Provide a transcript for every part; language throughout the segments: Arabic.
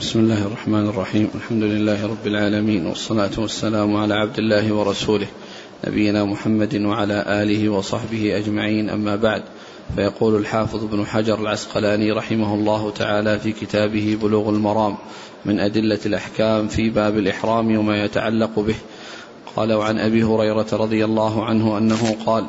بسم الله الرحمن الرحيم. الحمد لله رب العالمين والصلاة والسلام على عبد الله ورسوله نبينا محمد وعلى آله وصحبه أجمعين. أما بعد فيقول الحافظ ابن حجر العسقلاني رحمه الله تعالى في كتابه بلوغ المرام من أدلة الأحكام في باب الإحرام وما يتعلق به. قال وعن أبي هريرة رضي الله عنه أنه قال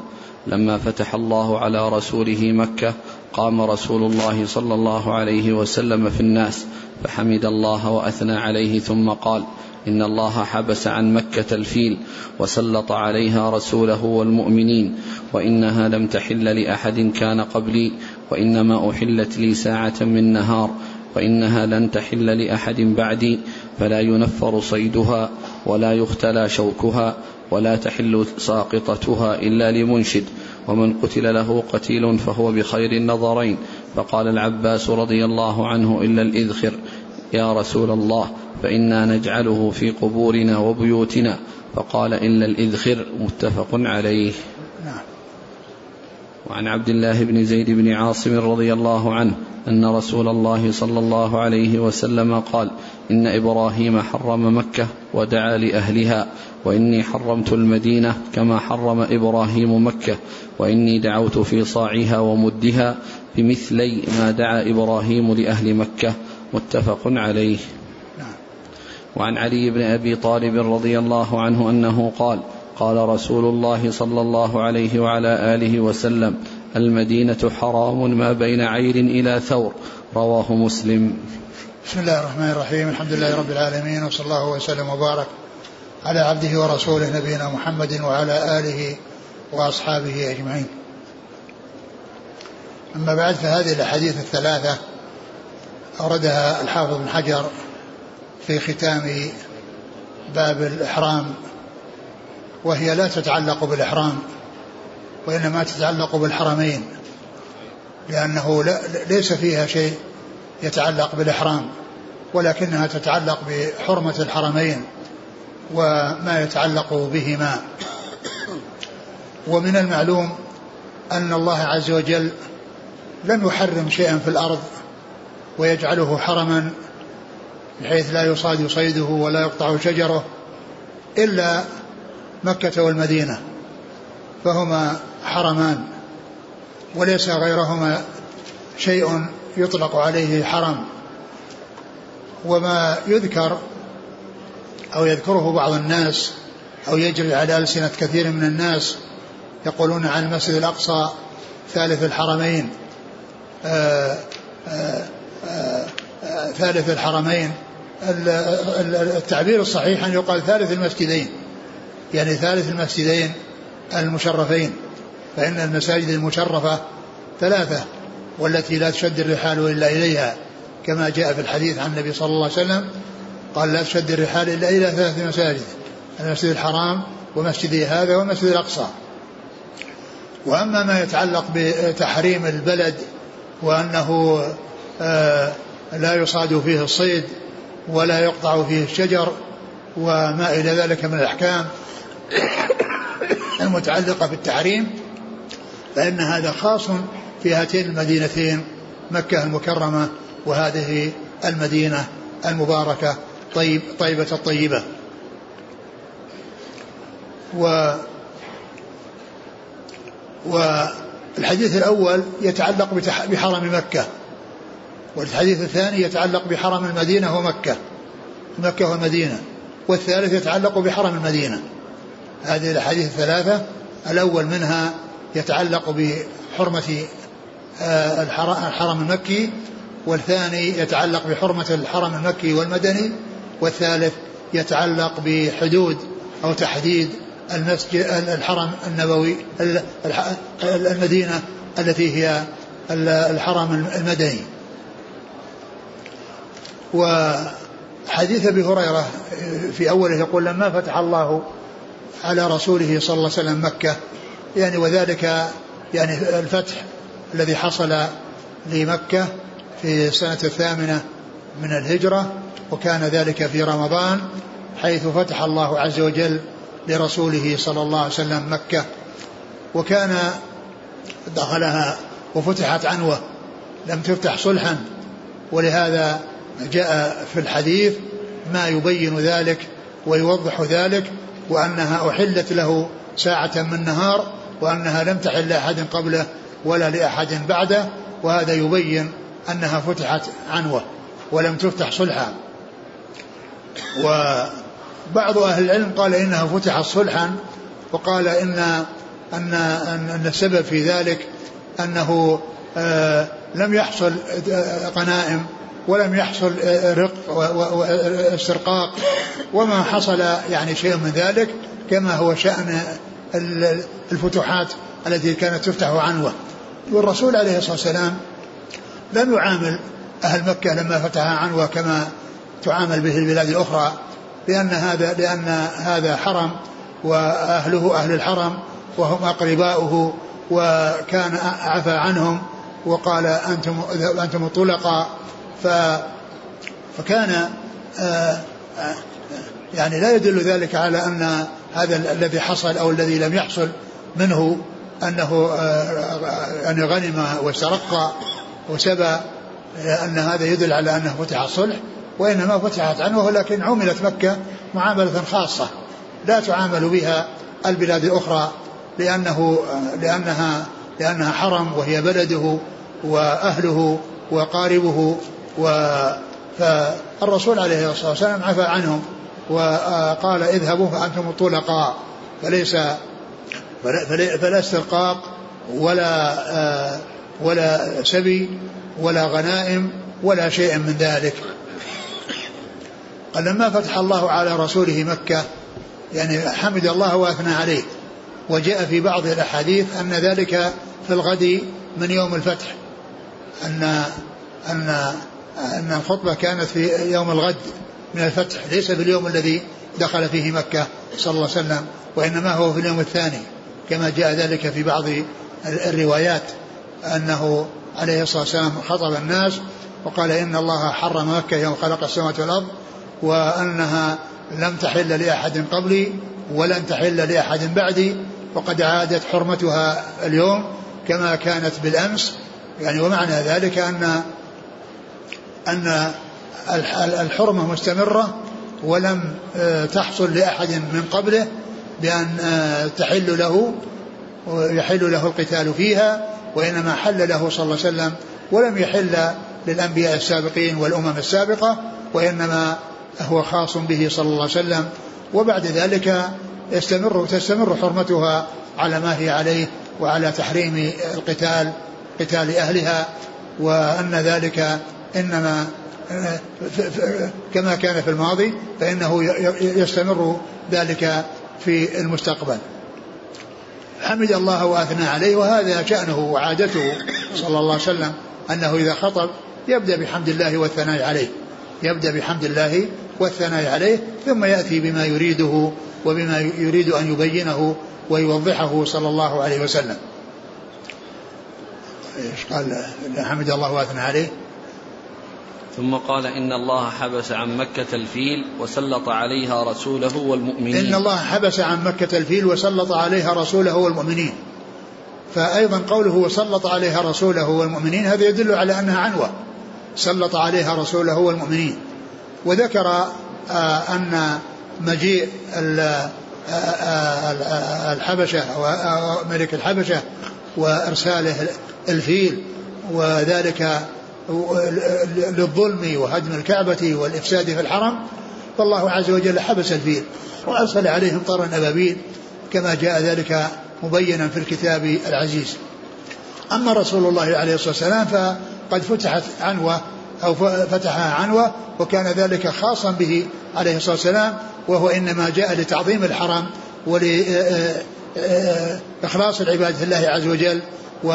لما فتح الله على رسوله مكة قام رسول الله صلى الله عليه وسلم في الناس فحمد الله وأثنى عليه ثم قال إن الله حبس عن مكة الفيل وسلط عليها رسوله والمؤمنين وإنها لم تحل لأحد كان قبلي وإنما أحلت لي ساعة من نهار وإنها لن تحل لأحد بعدي فلا ينفر صيدها ولا يختلى شوكها ولا تحل ساقطتها إلا لمنشد. ومن قتل له قتيل فهو بخير النظرين. فقال العباس رضي الله عنه إلا الإذخر يا رسول الله فإنا نجعله في قبورنا وبيوتنا. فقال إلا الإذخر متفق عليه. نعم. وعن عبد الله بن زيد بن عاصم رضي الله عنه أن رسول الله صلى الله عليه وسلم قال إن إبراهيم حرم مكة ودعا لأهلها وإني حرمت المدينة كما حرم إبراهيم مكة وإني دعوت في صاعها ومدها بمثلي ما دعا إبراهيم لأهل مكة متفق عليه نعم. وعن علي بن أبي طالب رضي الله عنه أنه قال قال رسول الله صلى الله عليه وعلى آله وسلم المدينة حرام ما بين عير إلى ثور. رواه مسلم. بسم الله الرحمن الرحيم. الحمد لله رب العالمين وصلى الله وسلم وبارك على عبده ورسوله نبينا محمد وعلى آله وأصحابه أجمعين. أما بعد فهذه الأحاديث الثلاثة أوردها الحافظ بن حجر في ختام باب الإحرام وهي لا تتعلق بالإحرام وإنما تتعلق بالحرمين لأنه لا ليس فيها شيء يتعلق بالإحرام ولكنها تتعلق بحرمة الحرمين وما يتعلق بهما. ومن المعلوم أن الله عز وجل لم يحرم شيئا في الأرض ويجعله حرما بحيث لا يصاد صيده ولا يقطع شجره إلا مكة والمدينة فهما حرمان وليس غيرهما شيء يطلق عليه حرم وما يذكر أو يذكره بعض الناس أو يجري على ألسنة كثير من الناس يقولون عن المسجد الأقصى ثالث الحرمين آآ آآ آآ ثالث الحرمين. التعبير الصحيح أن يقال ثالث المسجدين. يعني ثالث المسجدين المشرفين فإن المساجد المشرفة ثلاثة والتي لا تشد الرحال إلا إليها كما جاء في الحديث عن النبي صلى الله عليه وسلم قال لا تشد الرحال إلا إلى ثلاث مساجد المسجد الحرام ومسجدي هذا والمسجد الأقصى. وأما ما يتعلق بتحريم البلد وأنه آه، لا يصاد فيه الصيد ولا يقطع فيه الشجر وما إلى ذلك من الأحكام المتعلقة بالتحريم فإن هذا خاص في هاتين المدينتين مكة المكرمة وهذه المدينة المباركة طيب طيبة الطيبة. و والحديث الأول يتعلق بحرم مكة والحديث الثاني يتعلق بحرم المدينة ومكة مكة والمدينة والثالث يتعلق بحرم المدينة. هذه الأحاديث الثلاثة الأول منها يتعلق بحرمة آه، الحرم المكي والثاني يتعلق بحرمة الحرم المكي والمدني والثالث يتعلق بحدود أو تحديد المسجد الحرم النبوي المدينة التي هي الحرم المدني. وحديث أبي هريرة في أوله يقول لما فتح الله على رسوله صلى الله عليه وسلم مكة. يعني وذلك يعني الفتح الذي حصل لمكة في السنة الثامنة من الهجرة وكان ذلك في رمضان حيث فتح الله عز وجل لرسوله صلى الله عليه وسلم مكة. وكان دخلها وفتحت عنوة لم تفتح صلحا. ولهذا جاء في الحديث ما يبين ذلك ويوضح ذلك وأنها أحلت له ساعة من نهار وأنها لم تحل لأحد قبله ولا لأحد بعده وهذا يبين أنها فتحت عنوة ولم تفتح صلحا. وبعض أهل العلم قال إنها فتحت صلحا وقال إن أن أن السبب في ذلك أنه آه لم يحصل غنائم ولم يحصل رق واسترقاق وما حصل يعني شيء من ذلك كما هو شأن الفتوحات التي كانت تفتح عنوة. والرسول عليه الصلاة والسلام لم يعامل أهل مكة لما فتح عنوة كما تعامل به البلاد الأخرى لأن هذا لأن هذا حرم وأهله أهل الحرم وهم أقرباؤه وكان عفى عنهم وقال أنتم أنتم طلقاء ف فكان آه، آه، يعني لا يدل ذلك على أن هذا الذي حصل أو الذي لم يحصل منه أنه آه، أن غنم واسترق وسبى أن هذا يدل على أنه فتح الصلح وإنما فتحت عنه ولكن عملت مكة معاملة خاصة لا تعامل بها البلاد الأخرى لأنه لأنها لأنها حرم وهي بلده وأهله وقاربه. و فالرسول عليه الصلاة والسلام عفى عنهم وقال اذهبوا فأنتم الطلقاء فليس فلا استرقاق ولا ولا سبي ولا غنائم ولا شيء من ذلك. قال لما فتح الله على رسوله مكة يعني حمد الله وأثنى عليه. وجاء في بعض الأحاديث أن ذلك في الغد من يوم الفتح أن أن أن الخطبة كانت في يوم الغد من الفتح ليس في اليوم الذي دخل فيه مكة صلى الله عليه وسلم وإنما هو في اليوم الثاني كما جاء ذلك في بعض الروايات أنه عليه الصلاة والسلام خطب الناس وقال إن الله حرم مكة يوم خلق السماوات والأرض وأنها لم تحل لأحد قبلي ولن تحل لأحد بعدي وقد عادت حرمتها اليوم كما كانت بالأمس. يعني ومعنى ذلك أن أن الحرمة مستمرة ولم آه، تحصل لأحد من قبله بأن آه، تحل له ويحل له القتال فيها وإنما حل له صلى الله عليه وسلم ولم يحل للأنبياء السابقين والأمم السابقة وإنما هو خاص به صلى الله عليه وسلم. وبعد ذلك يستمر تستمر حرمتها على ما هي عليه وعلى تحريم القتال قتال أهلها وأن ذلك إنما كما كان في الماضي فإنه يستمر ذلك في المستقبل. حمد الله وأثنى عليه وهذا شأنه وعادته صلى الله عليه وسلم أنه إذا خطب يبدأ بحمد الله والثناء عليه. يبدأ بحمد الله والثناء عليه ثم يأتي بما يريده وبما يريد أن يبينه ويوضحه صلى الله عليه وسلم. إيش قال؟ حمد الله وأثنى عليه. ثم قال إن الله حبس عن مكة الفيل وسلط عليها رسوله والمؤمنين. إن الله حبس عن مكة الفيل وسلط عليها رسوله والمؤمنين. فأيضا قوله وسلط عليها رسوله والمؤمنين هذا يدل على أنها عنوة. سلط عليها رسوله والمؤمنين. وذكر آه أن مجيء آه، آه، الحبشة وملك الحبشة وإرساله الفيل وذلك للظلم وهدم الكعبة والإفساد في الحرم فالله عز وجل حبس الفيل وأرسل عليهم طرا أبابيل كما جاء ذلك مبينا في الكتاب العزيز. أما رسول الله عليه الصلاة والسلام فقد فتحت عنوة أو فتحها عنوة وكان ذلك خاصا به عليه الصلاة والسلام وهو إنما جاء لتعظيم الحرم ولإخلاص العبادة الله عز وجل و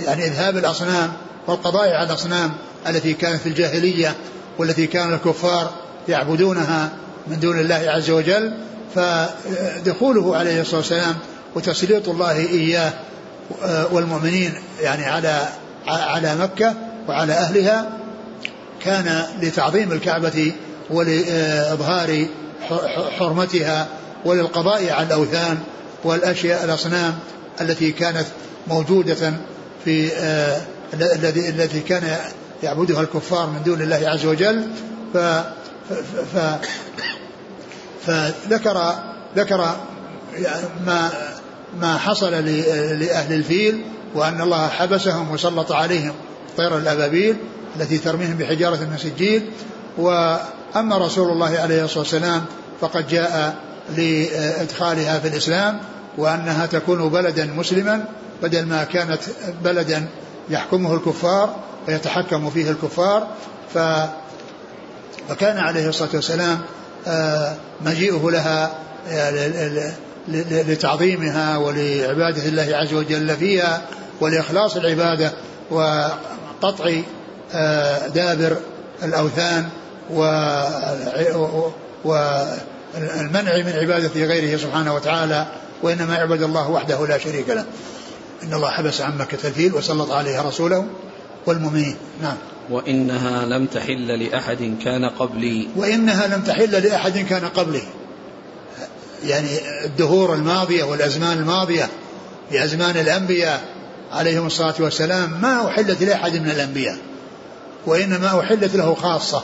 يعني إذهاب الأصنام والقضاء على الأصنام التي كانت في الجاهلية والتي كان الكفار يعبدونها من دون الله عز وجل فدخوله عليه الصلاة والسلام وتسليط الله إياه والمؤمنين يعني على على مكة وعلى أهلها كان لتعظيم الكعبة ولإظهار حرمتها وللقضاء على الأوثان والأشياء الأصنام التي كانت موجودة في الذي الذي كان يعبدها الكفار من دون الله عز وجل ف, ف فذكر ذكر ما ما حصل لأهل الفيل وأن الله حبسهم وسلط عليهم طير الأبابيل التي ترميهم بحجارة من سجيل. وأما رسول الله عليه الصلاة والسلام فقد جاء لإدخالها في الإسلام وأنها تكون بلدا مسلما بدل ما كانت بلدا يحكمه الكفار ويتحكم فيه الكفار ف فكان عليه الصلاة والسلام آه، مجيئه لها آه، لتعظيمها ولعبادة الله عز وجل فيها ولإخلاص العبادة وقطع آه، دابر الأوثان والمنع من عبادة غيره سبحانه وتعالى وإنما يعبد الله وحده لا شريك له. إن الله حبس عن مكة الفيل وسلط عليها رسوله والمؤمنين. نعم. وإنها لم تحل لأحد كان قبلي. وإنها لم تحل لأحد كان قبلي. يعني الدهور الماضية والأزمان الماضية في أزمان الأنبياء عليهم الصلاة والسلام ما أحلت لأحد من الأنبياء وإنما أحلت له خاصة.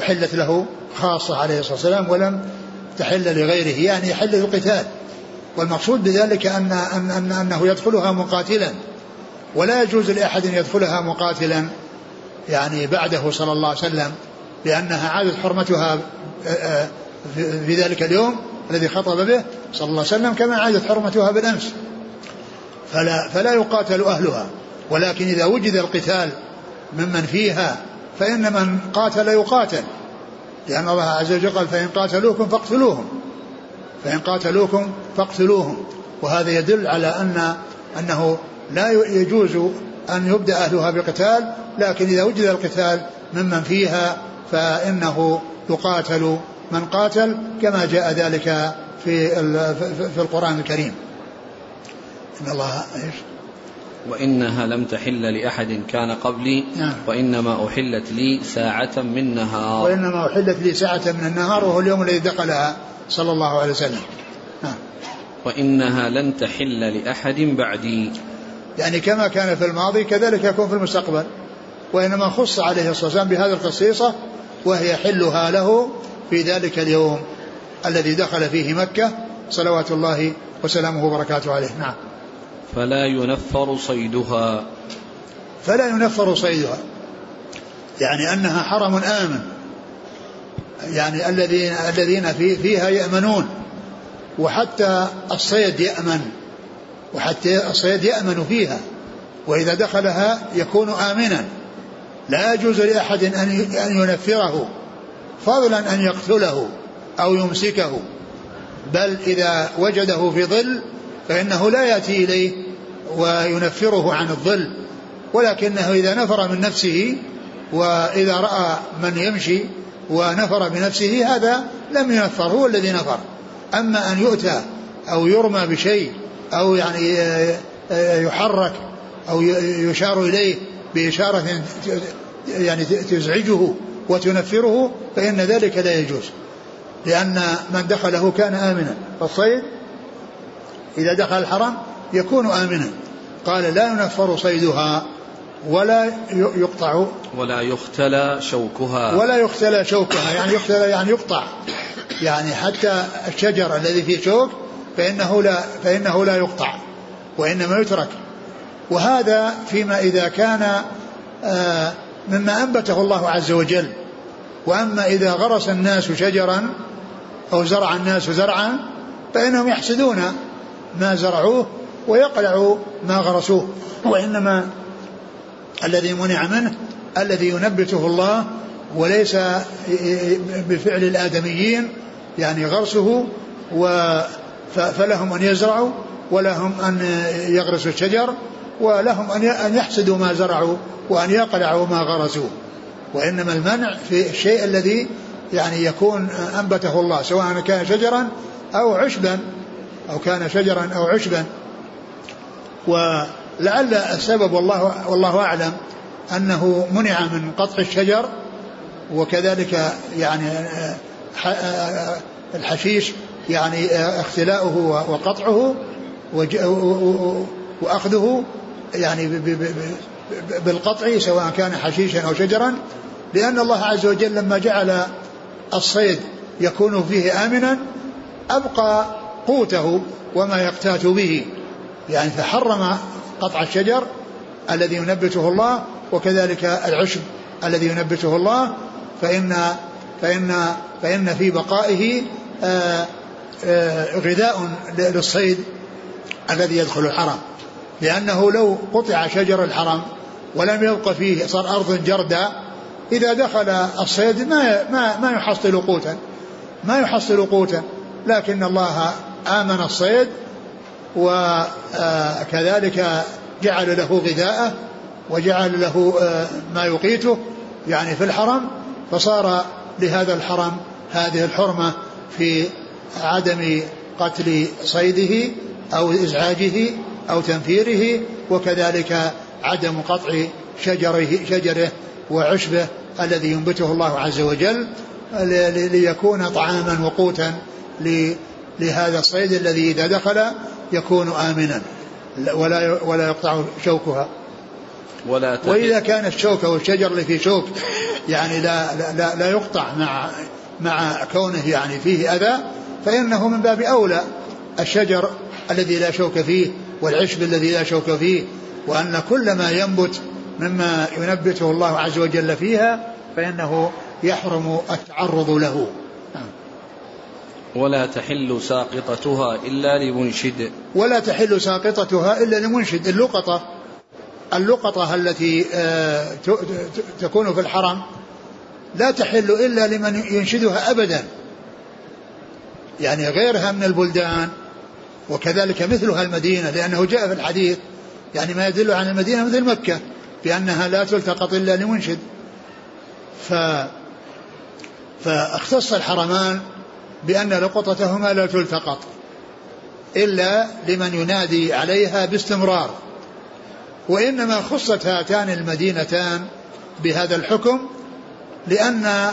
أحلت له خاصة عليه الصلاة والسلام ولم تحل لغيره يعني يحل القتال. والمقصود بذلك أن, أن, أن أنه يدخلها مقاتلا. ولا يجوز لأحد أن يدخلها مقاتلا يعني بعده صلى الله عليه وسلم لأنها عادت حرمتها آه، آه، في ذلك اليوم الذي خطب به صلى الله عليه وسلم كما عادت حرمتها بالأمس. فلا, فلا يقاتل أهلها. ولكن إذا وجد القتال ممن فيها فإن من قاتل يقاتل. لأن الله عز وجل قال فإن قاتلوكم فاقتلوهم. فإن قاتلوكم فاقتلوهم. وهذا يدل على أن أنه لا يجوز أن يبدأ أهلها بقتال لكن إذا وجد القتال ممن فيها فإنه يقاتل من قاتل كما جاء ذلك في في القرآن الكريم. إن الله إيش؟ وإنها لم تحل لأحد كان قبلي نعم. وإنما أحلت لي ساعة من نهار وإنما أحلت لي ساعة من النهار وهو اليوم الذي دخلها. صلى الله عليه وسلم. نعم. وإنها لن تحل لأحد بعدي. يعني كما كان في الماضي كذلك يكون في المستقبل. وإنما خص عليه الصلاة والسلام بهذه الخصيصة وهي حلها له في ذلك اليوم الذي دخل فيه مكة. صلوات الله وسلامه وبركاته عليه. نعم. فلا ينفر صيدها. فلا ينفر صيدها. يعني أنها حرم آمن. يعني الذين الذين في فيها يأمنون. وحتى الصيد يأمن. وحتى الصيد يأمن فيها. وإذا دخلها يكون آمنا. لا يجوز لأحد أن ينفره. فضلا أن يقتله أو يمسكه. بل إذا وجده في ظل فإنه لا يأتي إليه وينفره عن الظل. ولكنه إذا نفر من نفسه وإذا رأى من يمشي ونفر بنفسه هذا لم ينفر هو الذي نفر. أما أن يؤتى أو يرمى بشيء أو يعني يحرك أو يشار إليه بإشارة يعني تزعجه وتنفره فإن ذلك لا يجوز. لأن من دخله كان آمنا. فالصيد إذا دخل الحرم يكون آمنا. قال لا ينفر صيدها. ولا يقطع. ولا يختلى شوكها. ولا يختلى شوكها يعني يختلى يعني يقطع. يعني حتى الشجر الذي فيه شوك فإنه لا فإنه لا يقطع وإنما يترك. وهذا فيما إذا كان آه، مما أنبته الله عز وجل. وأما إذا غرس الناس شجرا أو زرع الناس زرعا فإنهم يحسدون ما زرعوه ويقلع ما غرسوه وإنما الذي منع منه الذي ينبته الله وليس بفعل الآدميين يعني غرسه و فلهم أن يزرعوا ولهم أن يغرسوا الشجر ولهم أن يحسدوا ما زرعوا وأن يقلعوا ما غرسوا. وإنما المنع في الشيء الذي يعني يكون أنبته الله سواء كان شجرا أو عشبا أو كان شجرا أو عشبا. ولعل السبب والله والله أعلم أنه منع من قطع الشجر وكذلك يعني الحشيش يعني اختلاؤه وقطعه وأخذه يعني بالقطع سواء كان حشيشا أو شجرا لأن الله عز وجل لما جعل الصيد يكون فيه آمنا أبقى قوته وما يقتات به. يعني فحرم قطع الشجر الذي ينبته الله وكذلك العشب الذي ينبته الله فإن فإن فإن في بقائه آآ آآ غذاء للصيد الذي يدخل الحرم لأنه لو قطع شجر الحرم ولم يبق فيه صار أرض جردة إذا دخل الصيد ما ما ما يحصل قوتا ما يحصل قوتا. لكن الله آمن الصيد وكذلك جعل له غذاءه وجعل له ما يقيته يعني في الحرم فصار لهذا الحرم هذه الحرمة في عدم قتل صيده أو إزعاجه أو تنفيره وكذلك عدم قطع شجره, شجره وعشبه الذي ينبته الله عز وجل ليكون طعاما وقوتا لهذا الصيد الذي إذا دخل يكون آمنا. ولا ولا يقطع شوكها. ولا وإذا كان الشوك أو الشجر اللي فيه شوك يعني لا لا لا يقطع مع مع كونه يعني فيه أذى فإنه من باب أولى الشجر الذي لا شوك فيه والعشب الذي لا شوك فيه وأن كل ما ينبت مما ينبته الله عز وجل فيها فإنه يحرم التعرض له. ولا تحل ساقطتها إلا لمنشد. ولا تحل ساقطتها إلا لمنشد. اللقطة اللقطة التي آه، تكون في الحرم لا تحل إلا لمن ينشدها أبدا. يعني غيرها من البلدان وكذلك مثلها المدينة لأنه جاء في الحديث يعني ما يدل عن المدينة مثل مكة بأنها لا تلتقط إلا لمنشد. ف فاختص الحرمان بأن لقطتهما لا تلتقط إلا لمن ينادي عليها باستمرار. وإنما خصت هاتان المدينتان بهذا الحكم لأن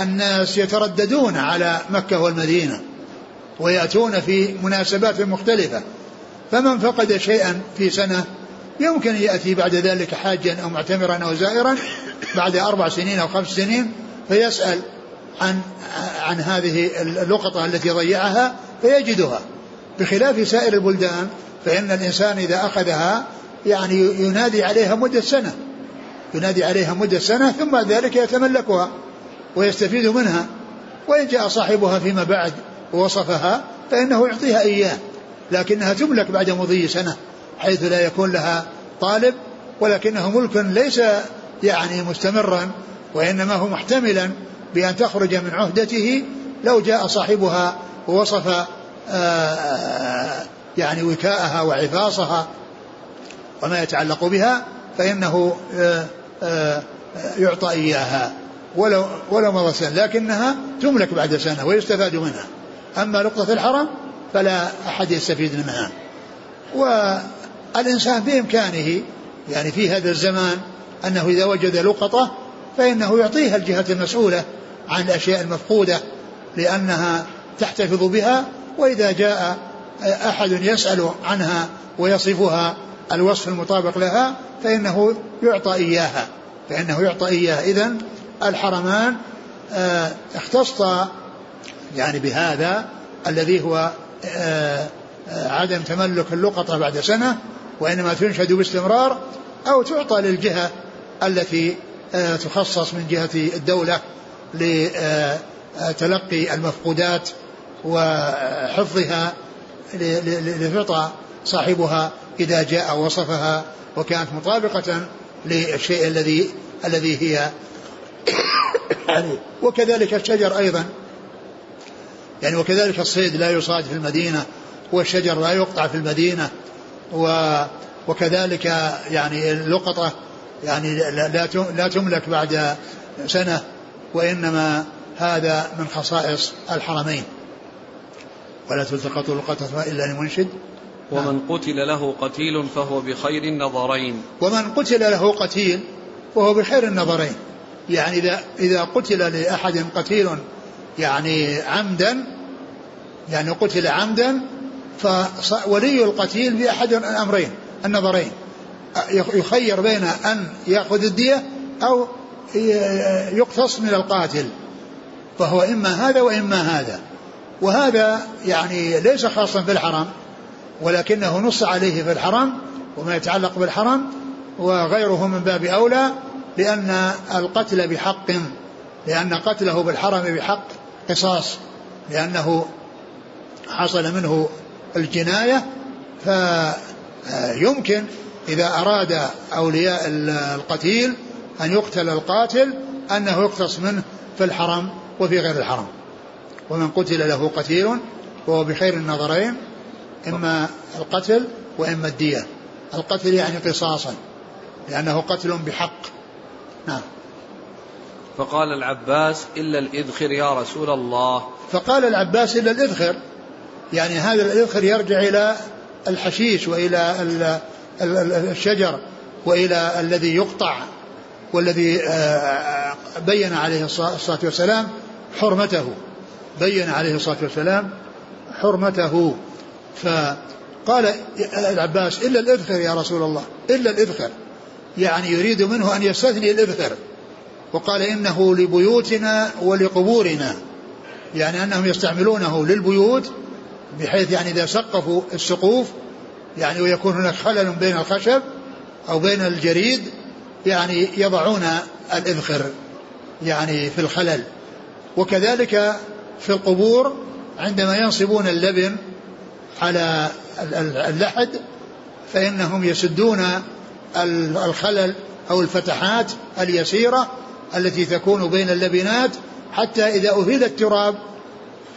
الناس يترددون على مكة والمدينة ويأتون في مناسبات مختلفة. فمن فقد شيئا في سنة يمكن يأتي بعد ذلك حاجا أو معتمرا أو زائرا بعد أربع سنين أو خمس سنين فيسأل عن عن هذه اللقطة التي ضيعها فيجدها. بخلاف سائر البلدان فإن الإنسان إذا أخذها يعني ينادي عليها مدة سنة. ينادي عليها مدة سنة ثم ذلك يتملكها ويستفيد منها. وإن جاء صاحبها فيما بعد ووصفها فإنه يعطيها إياه. لكنها تملك بعد مضي سنة حيث لا يكون لها طالب ولكنه ملك ليس يعني مستمرا وإنما هو محتملا. بأن تخرج من عهدته لو جاء صاحبها ووصف آه، آه، يعني وكاءها وعفاصها وما يتعلق بها فإنه آه، يعطى إياها. ولو ولو مضى سنة لكنها تملك بعد سنة ويستفاد منها. أما لقطة الحرم فلا أحد يستفيد منها. والإنسان بإمكانه يعني في هذا الزمان أنه إذا وجد لقطة فإنه يعطيها الجهة المسؤولة عن الأشياء المفقودة لأنها تحتفظ بها وإذا جاء أحد يسأل عنها ويصفها الوصف المطابق لها فإنه يعطى إياها. فإنه يعطى إياها. إذا الحرمان آه، اختص يعني بهذا الذي هو آه، آه، عدم تملك اللقطة بعد سنة وإنما تنشد باستمرار أو تعطى للجهة التي تخصص من جهة الدولة لتلقي المفقودات وحفظها لتعطى صاحبها إذا جاء وصفها وكانت مطابقة للشيء الذي الذي هي عليه. وكذلك الشجر أيضا. يعني وكذلك الصيد لا يصاد في المدينة والشجر لا يقطع في المدينة وكذلك يعني اللقطة يعني لا لا تملك بعد سنة وإنما هذا من خصائص الحرمين. ولا تلتقط لقطة إلا لمنشد. ومن قتل له قتيل فهو بخير النظرين. ومن قتل له قتيل فهو بخير النظرين. يعني إذا إذا قتل لأحد قتيل يعني عمدا يعني قتل عمدا فولي القتيل بأحد الأمرين النظرين. يخير بين أن يأخذ الدية أو يقتص من القاتل فهو إما هذا وإما هذا. وهذا يعني ليس خاصا بالحرم ولكنه نص عليه في الحرم وما يتعلق بالحرم وغيره من باب أولى لأن القتل بحق لأن قتله بالحرم بحق قصاص لأنه حصل منه الجناية فيمكن إذا أراد أولياء القتيل أن يقتل القاتل أنه يقتص منه في الحرم وفي غير الحرم. ومن قتل له قتيل وهو بخير النظرين إما القتل وإما الدية. القتل يعني قصاصا لأنه قتل بحق. نعم. فقال العباس إلا الإذخر يا رسول الله. فقال العباس إلا الإذخر. يعني هذا الإذخر يرجع إلى الحشيش وإلى الشجر وإلى الذي يقطع والذي آه، بين عليه الصلاة والسلام حرمته. بين عليه الصلاة والسلام حرمته. فقال العباس إلا الإذخر يا رسول الله إلا الإذخر يعني يريد منه أن يستثني الإذخر وقال إنه لبيوتنا ولقبورنا. يعني أنهم يستعملونه للبيوت بحيث يعني إذا سقفوا السقوف يعني ويكون هناك خلل بين الخشب أو بين الجريد يعني يضعون الإذخر يعني في الخلل. وكذلك في القبور عندما ينصبون اللبن على اللحد فإنهم يسدون الخلل أو الفتحات اليسيرة التي تكون بين اللبنات حتى إذا أهيل التراب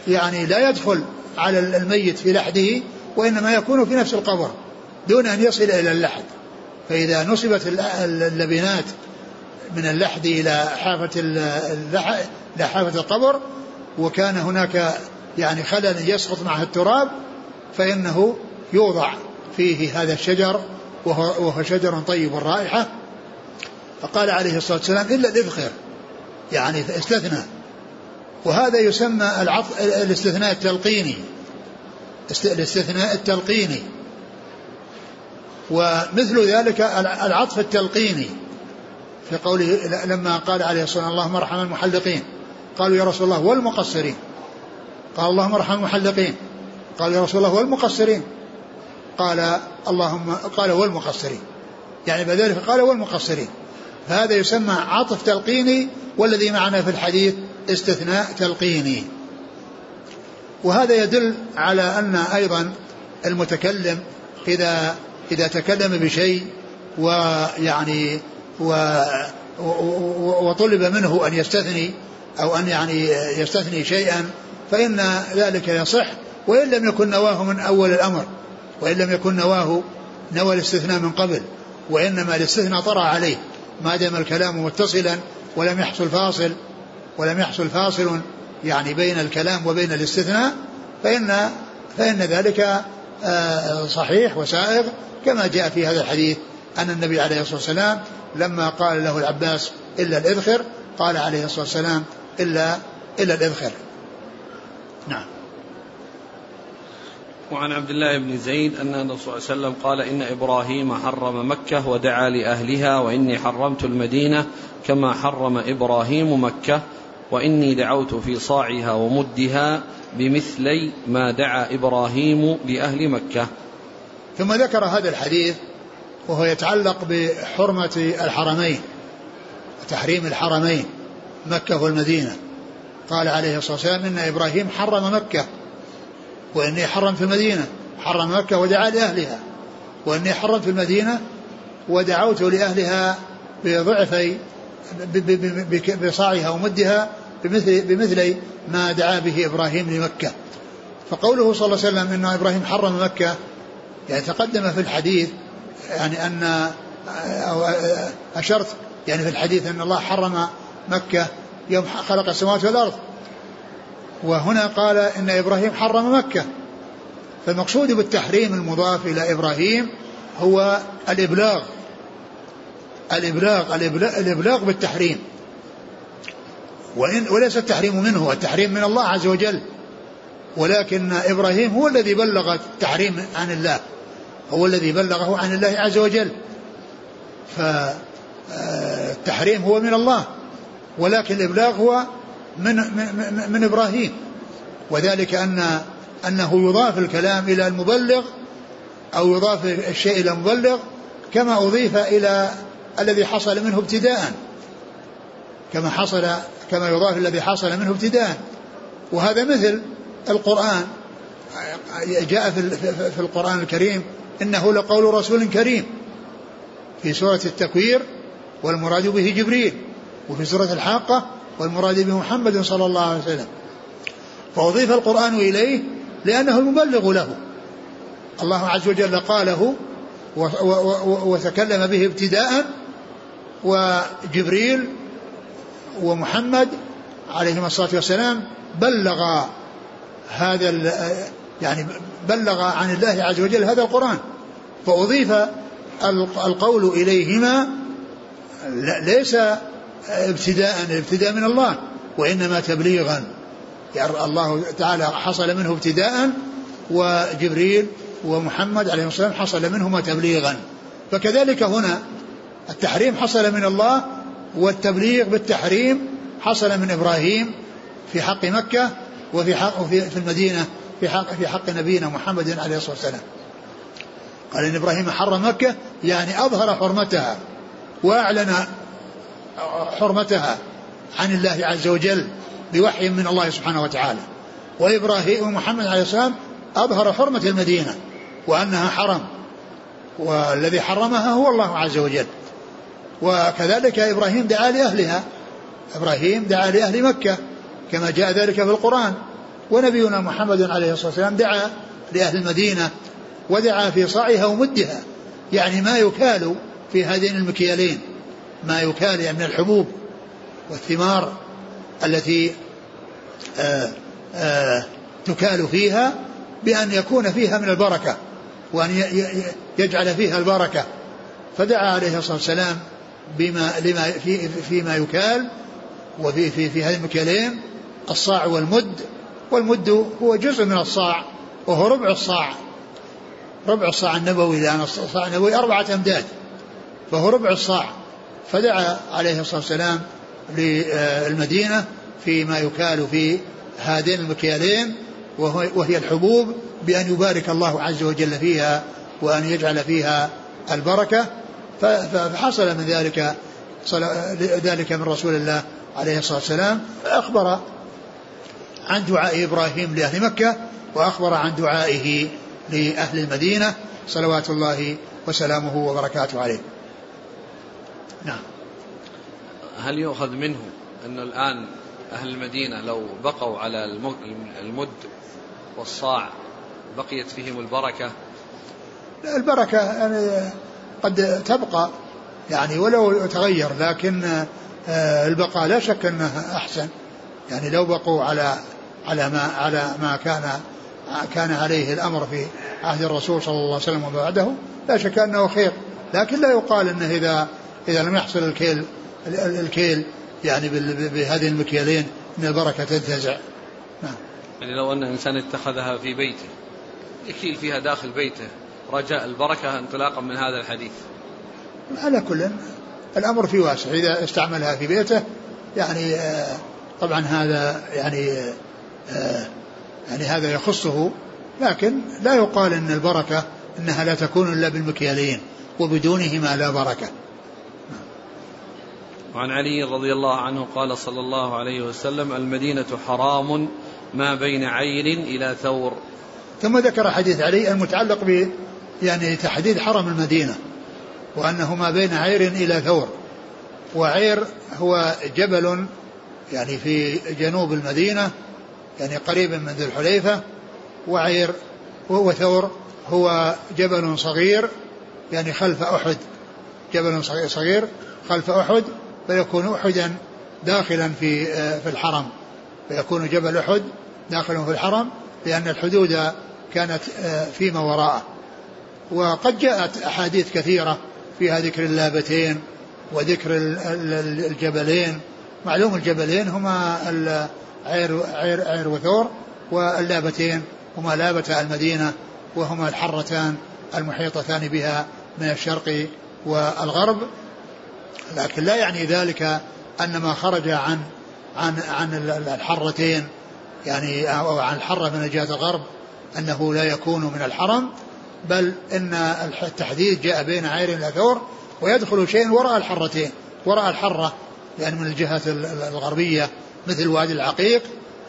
يعني لا يدخل على الميت في لحده وإنما يكون في نفس القبر دون أن يصل إلى اللحد. فإذا نصبت اللبنات من اللحد إلى حافة إلى حافة القبر وكان هناك يعني خلل يسقط معه التراب فإنه يوضع فيه هذا الشجر وهو, وهو شجر طيب الرائحة فقال عليه الصلاة والسلام إلا الإذخر. يعني استثنى. وهذا يسمى الاستثناء التلقيني. الاستثناء التلقيني. ومثل ذلك العطف التلقيني. في قوله لما قال عليه الصلاة والسلام اللهم ارحم المحلقين. قالوا يا رسول الله والمقصرين. قال اللهم ارحم المحلقين. قال يا رسول الله والمقصرين. قال اللهم قال والمقصرين. يعني بذلك قال والمقصرين. فهذا يسمى عطف تلقيني والذي معنا في الحديث استثناء تلقيني. وهذا يدل على أن أيضا المتكلم إذا إذا تكلم بشيء ويعني و وطلب منه أن يستثني أو أن يعني يستثني شيئا فإن ذلك يصح وإن لم يكن نواه من أول الأمر وإن لم يكن نواه نوى الاستثناء من قبل وإنما الاستثناء طرأ عليه ما دام الكلام متصلا ولم يحصل فاصل ولم يحصل فاصل يعني بين الكلام وبين الاستثناء فإن فإن ذلك آه، صحيح وسائغ كما جاء في هذا الحديث أن النبي عليه الصلاة والسلام لما قال له العباس إلا الإذخر قال عليه الصلاة والسلام إلا إلا الإذخر. نعم. وعن عبد الله بن زيد أن النبي صلى الله عليه وسلم قال إن إبراهيم حرم مكة ودعا لأهلها وإني حرمت المدينة كما حرم إبراهيم مكة وإني دعوت في صاعها ومدها بمثلي ما دعا إبراهيم لأهل مكة. ثم ذكر هذا الحديث وهو يتعلق بحرمة الحرمين تحريم الحرمين مكة والمدينة. قال عليه الصلاة والسلام إن إبراهيم حرم مكة وإني حرم في المدينة حرم مكة ودعا لأهلها وإني حرمت في المدينة ودعوت لأهلها بضعفي بصاعها ومدها بمثل بمثل ما دعا به إبراهيم لمكة. فقوله صلى الله عليه وسلم إن إبراهيم حرم مكة يعني تقدم في الحديث يعني أن أو أشرت يعني في الحديث أن الله حرم مكة يوم خلق السماوات والأرض. وهنا قال إن إبراهيم حرم مكة. فالمقصود بالتحريم المضاف إلى إبراهيم هو الإبلاغ الإبلاغ الإبلاغ, الإبلاغ بالتحريم وإن وليس التحريم منه التحريم من الله عز وجل. ولكن إبراهيم هو الذي بلغ التحريم عن الله. هو الذي بلغه عن الله عز وجل. فالتحريم هو من الله. ولكن الإبلاغ هو من, من, من إبراهيم. وذلك أن أنه يضاف الكلام إلى المبلغ أو يضاف الشيء إلى المبلغ كما أضيف إلى الذي حصل منه ابتداء. كما حصل كما يضاف الذي حصل منه ابتداء. وهذا مثل القرآن. جاء في القرآن الكريم إنه لقول رسول كريم. في سورة التكوير والمراد به جبريل. وفي سورة الحاقة والمراد به محمد صلى الله عليه وسلم. فأضيف القرآن إليه لأنه المبلغ له. الله عز وجل قاله وتكلم به ابتداء. وجبريل ومحمد عليهما الصلاة والسلام بلغ هذا يعني بلغ عن الله عز وجل هذا القرآن فأضيف القول إليهما ليس ابتداء الابتداء من الله وإنما تبليغا. يعني الله تعالى حصل منه ابتداء وجبريل ومحمد عليه والسلام حصل منهما تبليغا. فكذلك هنا التحريم حصل من الله والتبليغ بالتحريم حصل من إبراهيم في حق مكة وفي حق في, المدينة في حق في حق نبينا محمد عليه الصلاة والسلام. قال إن إبراهيم حرم مكة يعني أظهر حرمتها وأعلن حرمتها عن الله عز وجل بوحي من الله سبحانه وتعالى. وإبراهيم ومحمد عليه السلام أظهر حرمة المدينة وأنها حرم والذي حرمها هو الله عز وجل. وكذلك إبراهيم دعا لأهلها. إبراهيم دعا لأهل مكة كما جاء ذلك في القرآن. ونبينا محمد عليه الصلاة والسلام دعا لأهل المدينة ودعا في صاعها ومدها. يعني ما يكال في هذين المكيالين. ما يكال يعني من الحبوب والثمار التي آآ آه، آآ آه، تكال فيها بأن يكون فيها من البركة وأن يجعل فيها البركة. فدعا عليه الصلاة والسلام بما لما في فيما يكال وفي في في هذه المكيالين الصاع والمد والمد هو جزء من الصاع وهو ربع الصاع. ربع الصاع النبوي لأن الصاع النبوي أربعة أمداد فهو ربع الصاع. فدعا عليه الصلاة والسلام للمدينة فيما يكال في هذين المكيالين وهي الحبوب بأن يبارك الله عز وجل فيها وأن يجعل فيها البركة. فحصل من ذلك ذلك من رسول الله عليه الصلاة والسلام. أخبر عن دعاء إبراهيم لأهل مكة وأخبر عن دعائه لأهل المدينة. صلوات الله وسلامه وبركاته عليه. نعم. هل يؤخذ منه أن الآن أهل المدينة لو بقوا على المد والصاع بقيت فيهم البركة؟ البركة يعني قد تبقى يعني ولو تغير لكن آه، البقاء لا شك أنه أحسن. يعني لو بقوا على على ما على ما كان كان عليه الأمر في عهد الرسول صلى الله عليه وسلم وبعده لا شك أنه خير. لكن لا يقال إنه إذا إذا لم يحصل الكيل الكيل يعني بهذه المكيالين إن البركة تنتزع. نعم. يعني لو أن إنسان اتخذها في بيته يكيل فيها داخل بيته. رجاء البركة انطلاقا من هذا الحديث. على كل. الأمر في واسع. إذا استعملها في بيته يعني آه، طبعا هذا يعني آه، يعني هذا يخصه. لكن لا يقال إن البركة إنها لا تكون إلا بالمكيالين وبدونهما لا بركة. وعن علي رضي الله عنه قال صلى الله عليه وسلم المدينة حرام ما بين عير إلى ثور. ثم ذكر حديث علي المتعلق يعني تحديد حرم المدينة وأنه ما بين عير إلى ثور. وعير هو جبل يعني في جنوب المدينة يعني قريب من ذي الحليفة. وعير وثور هو جبل صغير يعني خلف أحد. جبل صغير خلف أحد فيكون أحدا داخلا في في الحرم. فيكون جبل أحد داخلا في الحرم لأن الحدود كانت فيما وراءه. وقد جاءت أحاديث كثيرة فيها ذكر اللابتين وذكر الجبلين. معلوم الجبلين هما عير, عير, عير وثور واللابتين. هما لابة المدينة وهما الحرتان المحيطتان بها من الشرق والغرب. لكن لا يعني ذلك أن ما خرج عن عن عن الحرتين. يعني أو عن الحرة من جهة الغرب أنه لا يكون من الحرم. بل إن التحديد جاء بين عير الأثور ويدخل شيء وراء الحرتين وراء الحرة يعني من الجهة الغربية مثل وادي العقيق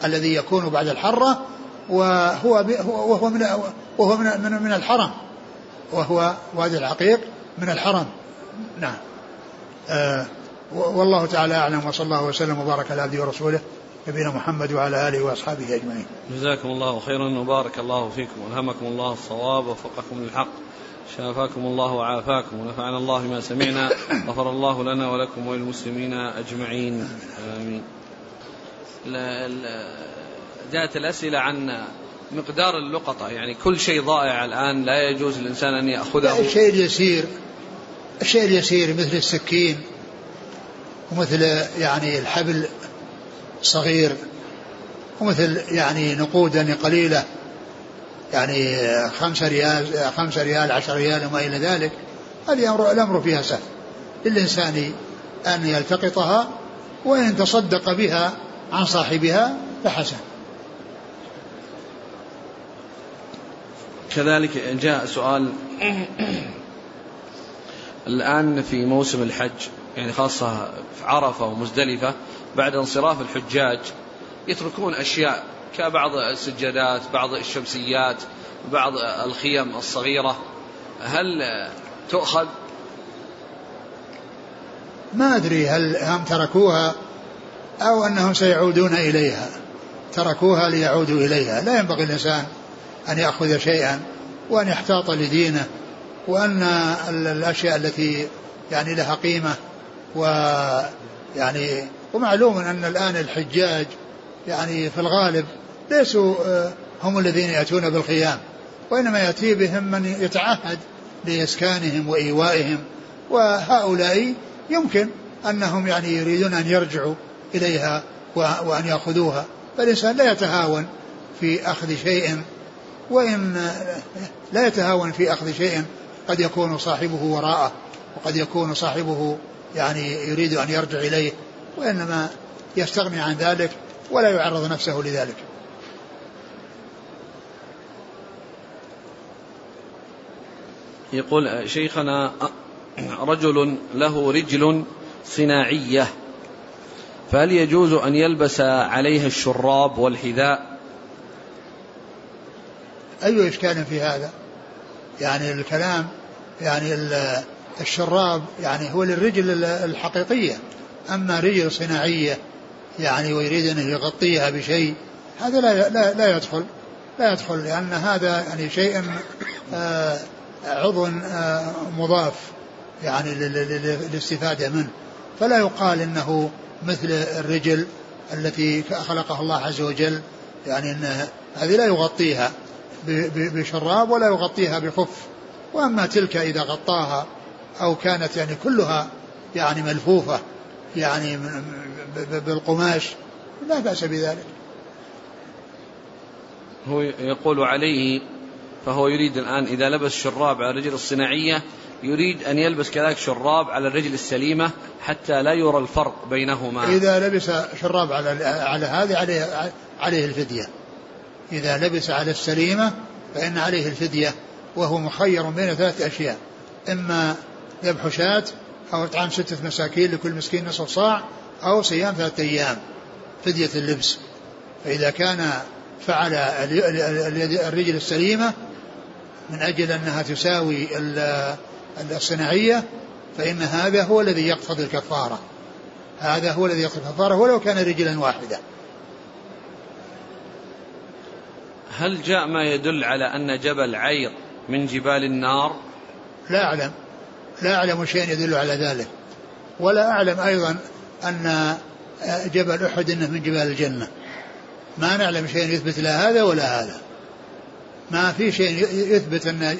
الذي يكون بعد الحرة وهو وهو من وهو من من, من الحرم. وهو وادي العقيق من الحرم. نعم. آه والله تعالى أعلم وصلى الله وسلم وبارك على عبده ورسوله. نبينا محمد وعلى آله وأصحابه أجمعين. جزاكم الله خيرا وبارك الله فيكم والهمكم الله الصواب ووفقكم للحق. شافاكم الله وعافاكم ونفعنا الله ما سمعنا غفر الله لنا ولكم وللمسلمين أجمعين آمين. جاءت الأسئلة عن مقدار اللقطة يعني كل شيء ضائع الآن لا يجوز للإنسان أن يأخذه الشيء اليسير الشيء اليسير مثل السكين ومثل يعني الحبل صغير ومثل يعني نقود يعني قليلة يعني خمسة ريال خمسة ريال عشر ريال وما إلى ذلك هذه الأمر فيها سهل. للإنسان أن يلتقطها وإن تصدق بها عن صاحبها فحسن. كذلك جاء سؤال الآن في موسم الحج يعني خاصة في عرفة ومزدلفة بعد انصراف الحجاج يتركون أشياء كبعض السجادات بعض الشمسيات بعض الخيم الصغيرة. هل تؤخذ؟ ما أدري هل هم تركوها أو أنهم سيعودون إليها. تركوها ليعودوا إليها. لا ينبغي الإنسان أن يأخذ شيئا وأن يحتاط لدينه وأن الأشياء التي يعني لها قيمة ويعني ومعلوم أن الآن الحجاج يعني في الغالب ليسوا آه، هم الذين يأتون بالخيام وإنما يأتي بهم من يتعهد لإسكانهم وإيوائهم وهؤلاء يمكن أنهم يعني يريدون أن يرجعوا إليها وأن يأخذوها فالإنسان لا يتهاون في أخذ شيء وإن لا يتهاون في أخذ شيء قد يكون صاحبه وراءه وقد يكون صاحبه يعني يريد أن يرجع إليه. وإنما يستغني عن ذلك ولا يعرض نفسه لذلك. يقول شيخنا رجل له رجل صناعية فهل يجوز أن يلبس عليها الشراب والحذاء؟ أي إشكال في هذا؟ يعني الكلام يعني الشراب يعني هو للرجل الحقيقية. أما رجل صناعية يعني ويريد أن يغطيها بشيء هذا لا لا, لا يدخل لا يدخل لأن هذا يعني شيء آه عضو آه مضاف يعني للاستفادة منه. فلا يقال إنه مثل الرجل التي خلقها الله عز وجل يعني إن هذه لا يغطيها بشراب ولا يغطيها بخف. وأما تلك إذا غطاها أو كانت يعني كلها يعني ملفوفة يعني بالقماش لا بأس بذلك. هو يقول عليه فهو يريد الآن إذا لبس شراب على الرجل الصناعية يريد أن يلبس كذلك شراب على الرجل السليمة حتى لا يرى الفرق بينهما. إذا لبس شراب على على هذه عليه عليه الفدية. إذا لبس على السليمة فإن عليه الفدية وهو مخير بين ثلاثة أشياء. إما ذبح شاة أو إطعام ستة مساكين لكل مسكين نصف صاع أو صيام ثلاثة أيام فدية اللبس. فإذا كان فعل الرجل السليمة من أجل أنها تساوي الصناعية فإن هذا هو الذي يقتضي الكفارة. هذا هو الذي يقتضي الكفارة ولو كان رجلا واحدا هل جاء ما يدل على أن جبل عير من جبال النار؟ لا أعلم. لا أعلم شيئا يدل على ذلك. ولا أعلم أيضا أن جبل أحد إنه من جبال الجنة. ما نعلم شيئا يثبت لا هذا ولا هذا. ما في شيء يثبت أن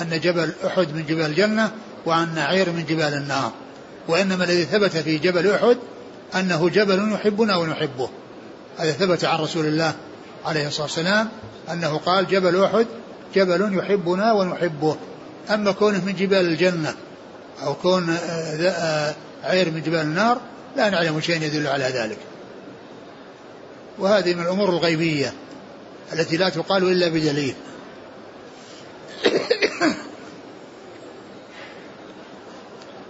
أن جبل أحد من جبال الجنة وأن عير من جبال النار. وإنما الذي ثبت في جبل أحد أنه جبل يحبنا ونحبه. هذا ثبت عن رسول الله عليه الصلاة والسلام أنه قال جبل أحد جبل يحبنا ونحبه. أما كونه من جبال الجنة أو كون آه، آه، عير من جبال النار لا نعلم شيئا يدل على ذلك. وهذه من الأمور الغيبية التي لا تقال إلا بدليل.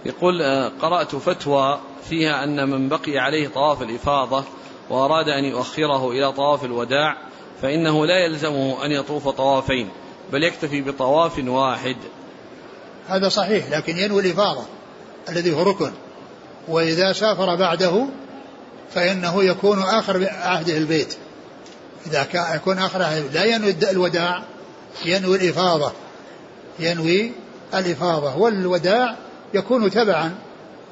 يقول آه، قرأت فتوى فيها أن من بقي عليه طواف الإفاضة وأراد أن يؤخره إلى طواف الوداع فإنه لا يلزمه أن يطوف طوافين بل يكتفي بطواف واحد. هذا صحيح لكن ينوي الإفاضة الذي هو ركن. وإذا سافر بعده فإنه يكون آخر عهده البيت. إذا كان يكون آخر عهده لا ينوي الوداع ينوي الإفاضة ينوي الإفاضة. والوداع يكون تبعا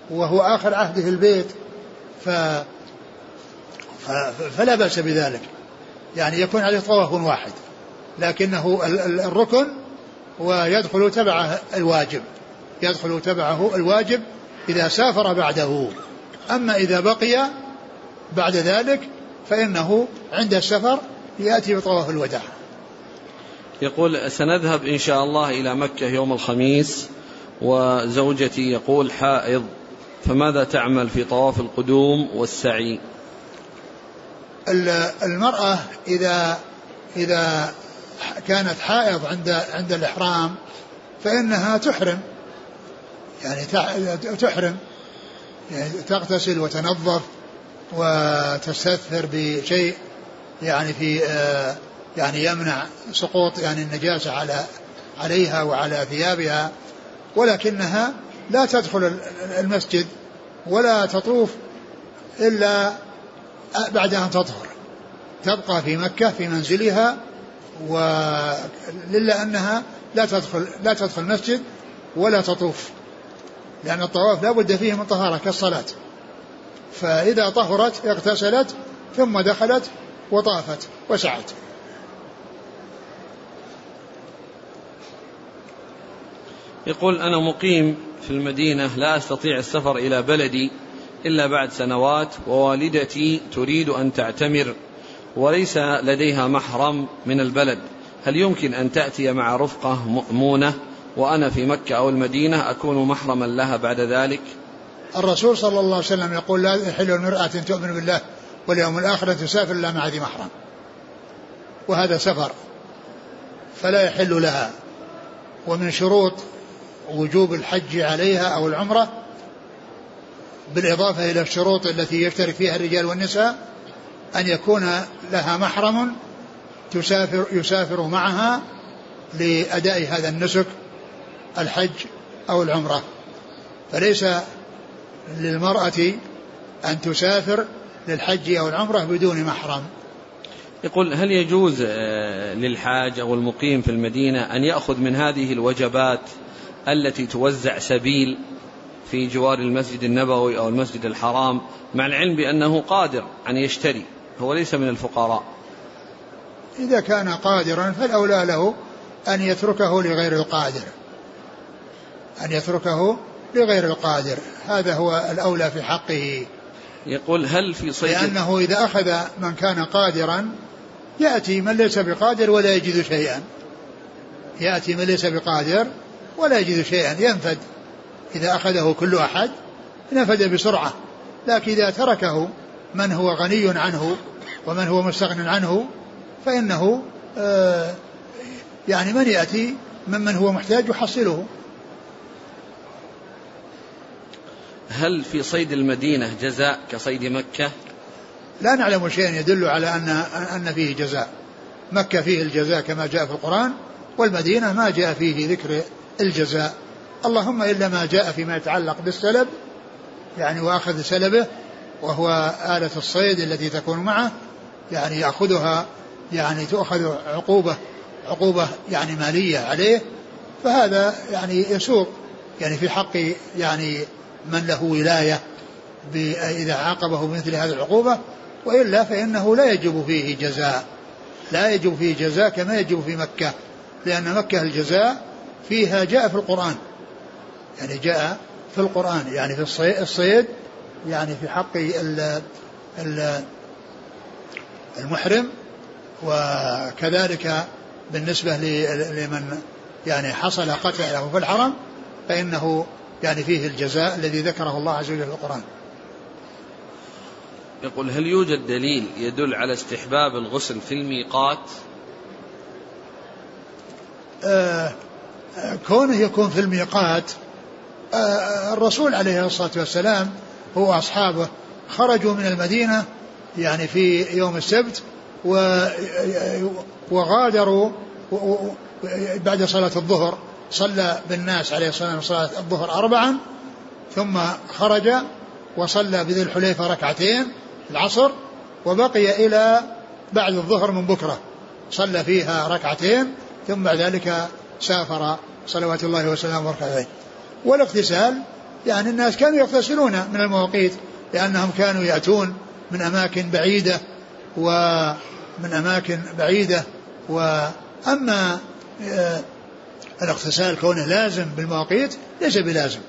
وهو آخر عهده البيت. ف فلا بأس بذلك. يعني يكون عليه طواف واحد لكنه الركن ويدخل تبعه الواجب يدخل تبعه الواجب إذا سافر بعده. أما إذا بقي بعد ذلك فإنه عند السفر يأتي بطواف الوداع. يقول سنذهب إن شاء الله إلى مكة يوم الخميس وزوجتي يقول حائض فماذا تعمل في طواف القدوم والسعي؟ المرأة إذا إذا كانت حائض عند عند الإحرام فإنها تحرم. يعني تحرم. يعني تغتسل وتنظف وتستثر بشيء يعني في آه، يعني يمنع سقوط يعني النجاسة على عليها وعلى ثيابها. ولكنها لا تدخل المسجد ولا تطوف إلا بعد أن تطهر. تبقى في مكة في منزلها وللا أنها لا تدخل لا تدخل المسجد ولا تطوف. لأن الطواف لا بد فيه من طهارة كالصلاة. فإذا طهرت اغتسلت ثم دخلت وطافت وسعت. يقول أنا مقيم في المدينة لا أستطيع السفر إلى بلدي إلا بعد سنوات ووالدتي تريد أن تعتمر. وليس لديها محرم من البلد. هل يمكن أن تأتي مع رفقة مؤمونة وأنا في مكة أو المدينة أكون محرما لها بعد ذلك؟ الرسول صلى الله عليه وسلم يقول لا يحل المرأة تؤمن بالله واليوم الآخر أن تسافر إلا مع ذي محرم. وهذا سفر فلا يحل لها. ومن شروط وجوب الحج عليها أو العمرة بالإضافة إلى الشروط التي يشترك فيها الرجال والنساء أن يكون لها محرم تسافر يسافر معها لأداء هذا النسك الحج أو العمرة. فليس للمرأة أن تسافر للحج أو العمرة بدون محرم. يقول هل يجوز آه، للحاج أو المقيم في المدينة أن يأخذ من هذه الوجبات التي توزع سبيل في جوار المسجد النبوي أو المسجد الحرام مع العلم بأنه قادر أن يشتري هو ليس من الفقراء. إذا كان قادرا فالأولى له أن يتركه لغير القادر. أن يتركه لغير القادر. هذا هو الأولى في حقه. يقول هل في صيد؟ لأنه إذا أخذ من كان قادرا يأتي من ليس بقادر ولا يجد شيئا. يأتي من ليس بقادر ولا يجد شيئا ينفد. إذا أخذه كل أحد نفد بسرعة لكن إذا تركه من هو غني عنه ومن هو مستغن عنه فإنه آه يعني من يأتي ممن هو محتاج يحصله. هل في صيد المدينة جزاء كصيد مكة؟ لا نعلم شيئا يدل على أن أن فيه جزاء. مكة فيه الجزاء كما جاء في القرآن والمدينة ما جاء فيه ذكر الجزاء. اللهم إلا ما جاء فيما يتعلق بالسلب يعني وأخذ سلبه وهو آلة الصيد التي تكون معه يعني يأخذها يعني تؤخذ عقوبة عقوبة يعني مالية عليه فهذا يعني يسوق يعني في حق يعني من له ولاية إذا عاقبه بمثل هذه العقوبة وإلا فإنه لا يجب فيه جزاء لا يجب فيه جزاء كما يجب في مكة لأن مكة الجزاء فيها جاء في القرآن. يعني جاء في القرآن يعني في الصيد يعني في حق المحرم وكذلك بالنسبة لمن يعني حصل قتله في الحرم فإنه يعني فيه الجزاء الذي ذكره الله عز وجل في القرآن. يقول هل يوجد دليل يدل على استحباب الغسل في الميقات؟ آه كونه يكون في الميقات الرسول عليه الصلاة والسلام هو أصحابه خرجوا من المدينة يعني في يوم السبت وغادروا بعد صلاة الظهر صلى بالناس عليه الصلاة والسلام صلاة الظهر أربعا ثم خرج وصلى بذي الحليفة ركعتين العصر وبقي إلى بعد الظهر من بكرة صلى فيها ركعتين ثم بعد ذلك سافر صلوات الله وسلامه ركعتين والاغتسال يعني الناس كانوا يغتسلون من المواقيت لأنهم كانوا يأتون من أماكن بعيدة ومن أماكن بعيدة. وأما آه، الاغتسال كونه لازم بالمواقيت ليس بلازم.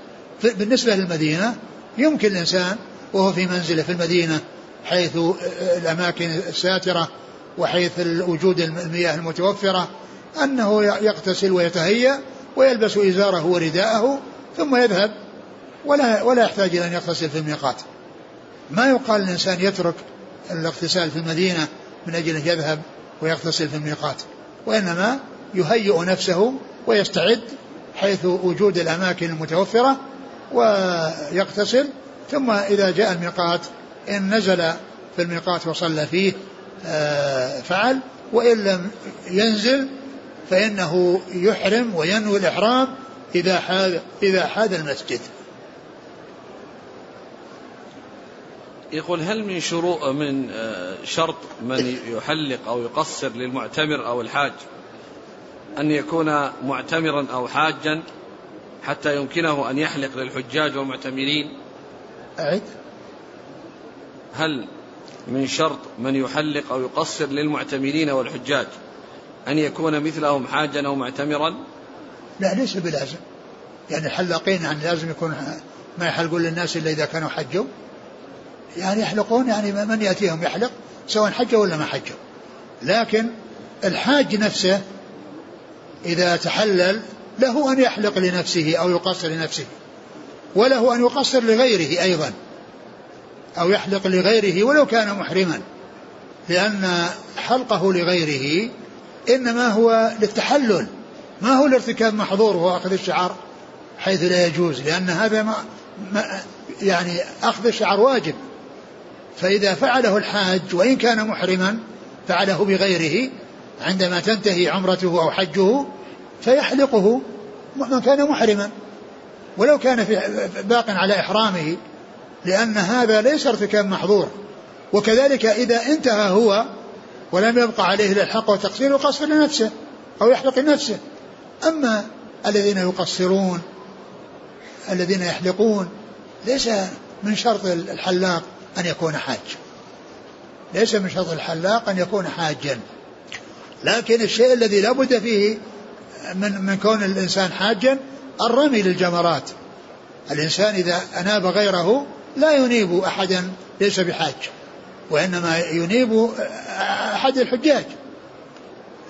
بالنسبة للمدينة يمكن الإنسان وهو في منزله في المدينة حيث آه، الأماكن الساترة وحيث وجود المياه المتوفرة أنه يغتسل ويتهيأ ويلبس إزاره ورداءه ثم يذهب ولا ولا يحتاج إلى أن يغتسل في الميقات. ما يقال الإنسان يترك الاغتسال في المدينة من أجل أن يذهب ويغتسل في الميقات وإنما يهيئ نفسه ويستعد حيث وجود الأماكن المتوفرة ويغتسل. ثم إذا جاء الميقات إن نزل في الميقات وصلى فيه آه، فعل وإن لم ينزل فإنه يحرم وينوي الإحرام إذا حاد إذا حاد المسجد يقول هل من شروط من آه، شرط من يحلق أو يقصر للمعتمر أو الحاج أن يكون معتمرا أو حاجا حتى يمكنه أن يحلق للحجاج والمعتمرين؟ أعد هل من شرط من يحلق أو يقصر للمعتمرين والحجاج أن يكون مثلهم حاجا أو معتمرا؟ لا ليس بلازم. يعني الحلاقين يعني لازم يكون ما يحلقون للناس إلا إذا كانوا حجوا. يعني يحلقون يعني من يأتيهم يحلق سواء حجوا ولا ما حجوا. لكن الحاج نفسه إذا تحلل له أن يحلق لنفسه أو يقصر لنفسه وله أن يقصر لغيره أيضا أو يحلق لغيره ولو كان محرما. لأن حلقه لغيره إنما هو للتحلل. ما هو لارتكاب محظور وهو أخذ الشعر؟ حيث لا يجوز لأن هذا ما يعني أخذ الشعر واجب. فإذا فعله الحاج وإن كان محرما فعله بغيره عندما تنتهي عمرته أو حجه فيحلقه من كان محرما. ولو كان في باق على إحرامه لأن هذا ليس ارتكاب محظور. وكذلك إذا انتهى هو ولم يبقى عليه إلا الحق والتقصير يقصر لنفسه أو يحلق لنفسه. أما الذين يقصرون الذين يحلقون ليس من شرط الحلاق أن يكون حاج. ليس من شرط الحلاق أن يكون حاجا. لكن الشيء الذي لا بد فيه من من كون الإنسان حاجا الرمي للجمرات. الإنسان إذا أناب غيره لا ينيب أحدا ليس بحاج. وإنما ينيب أحد الحجاج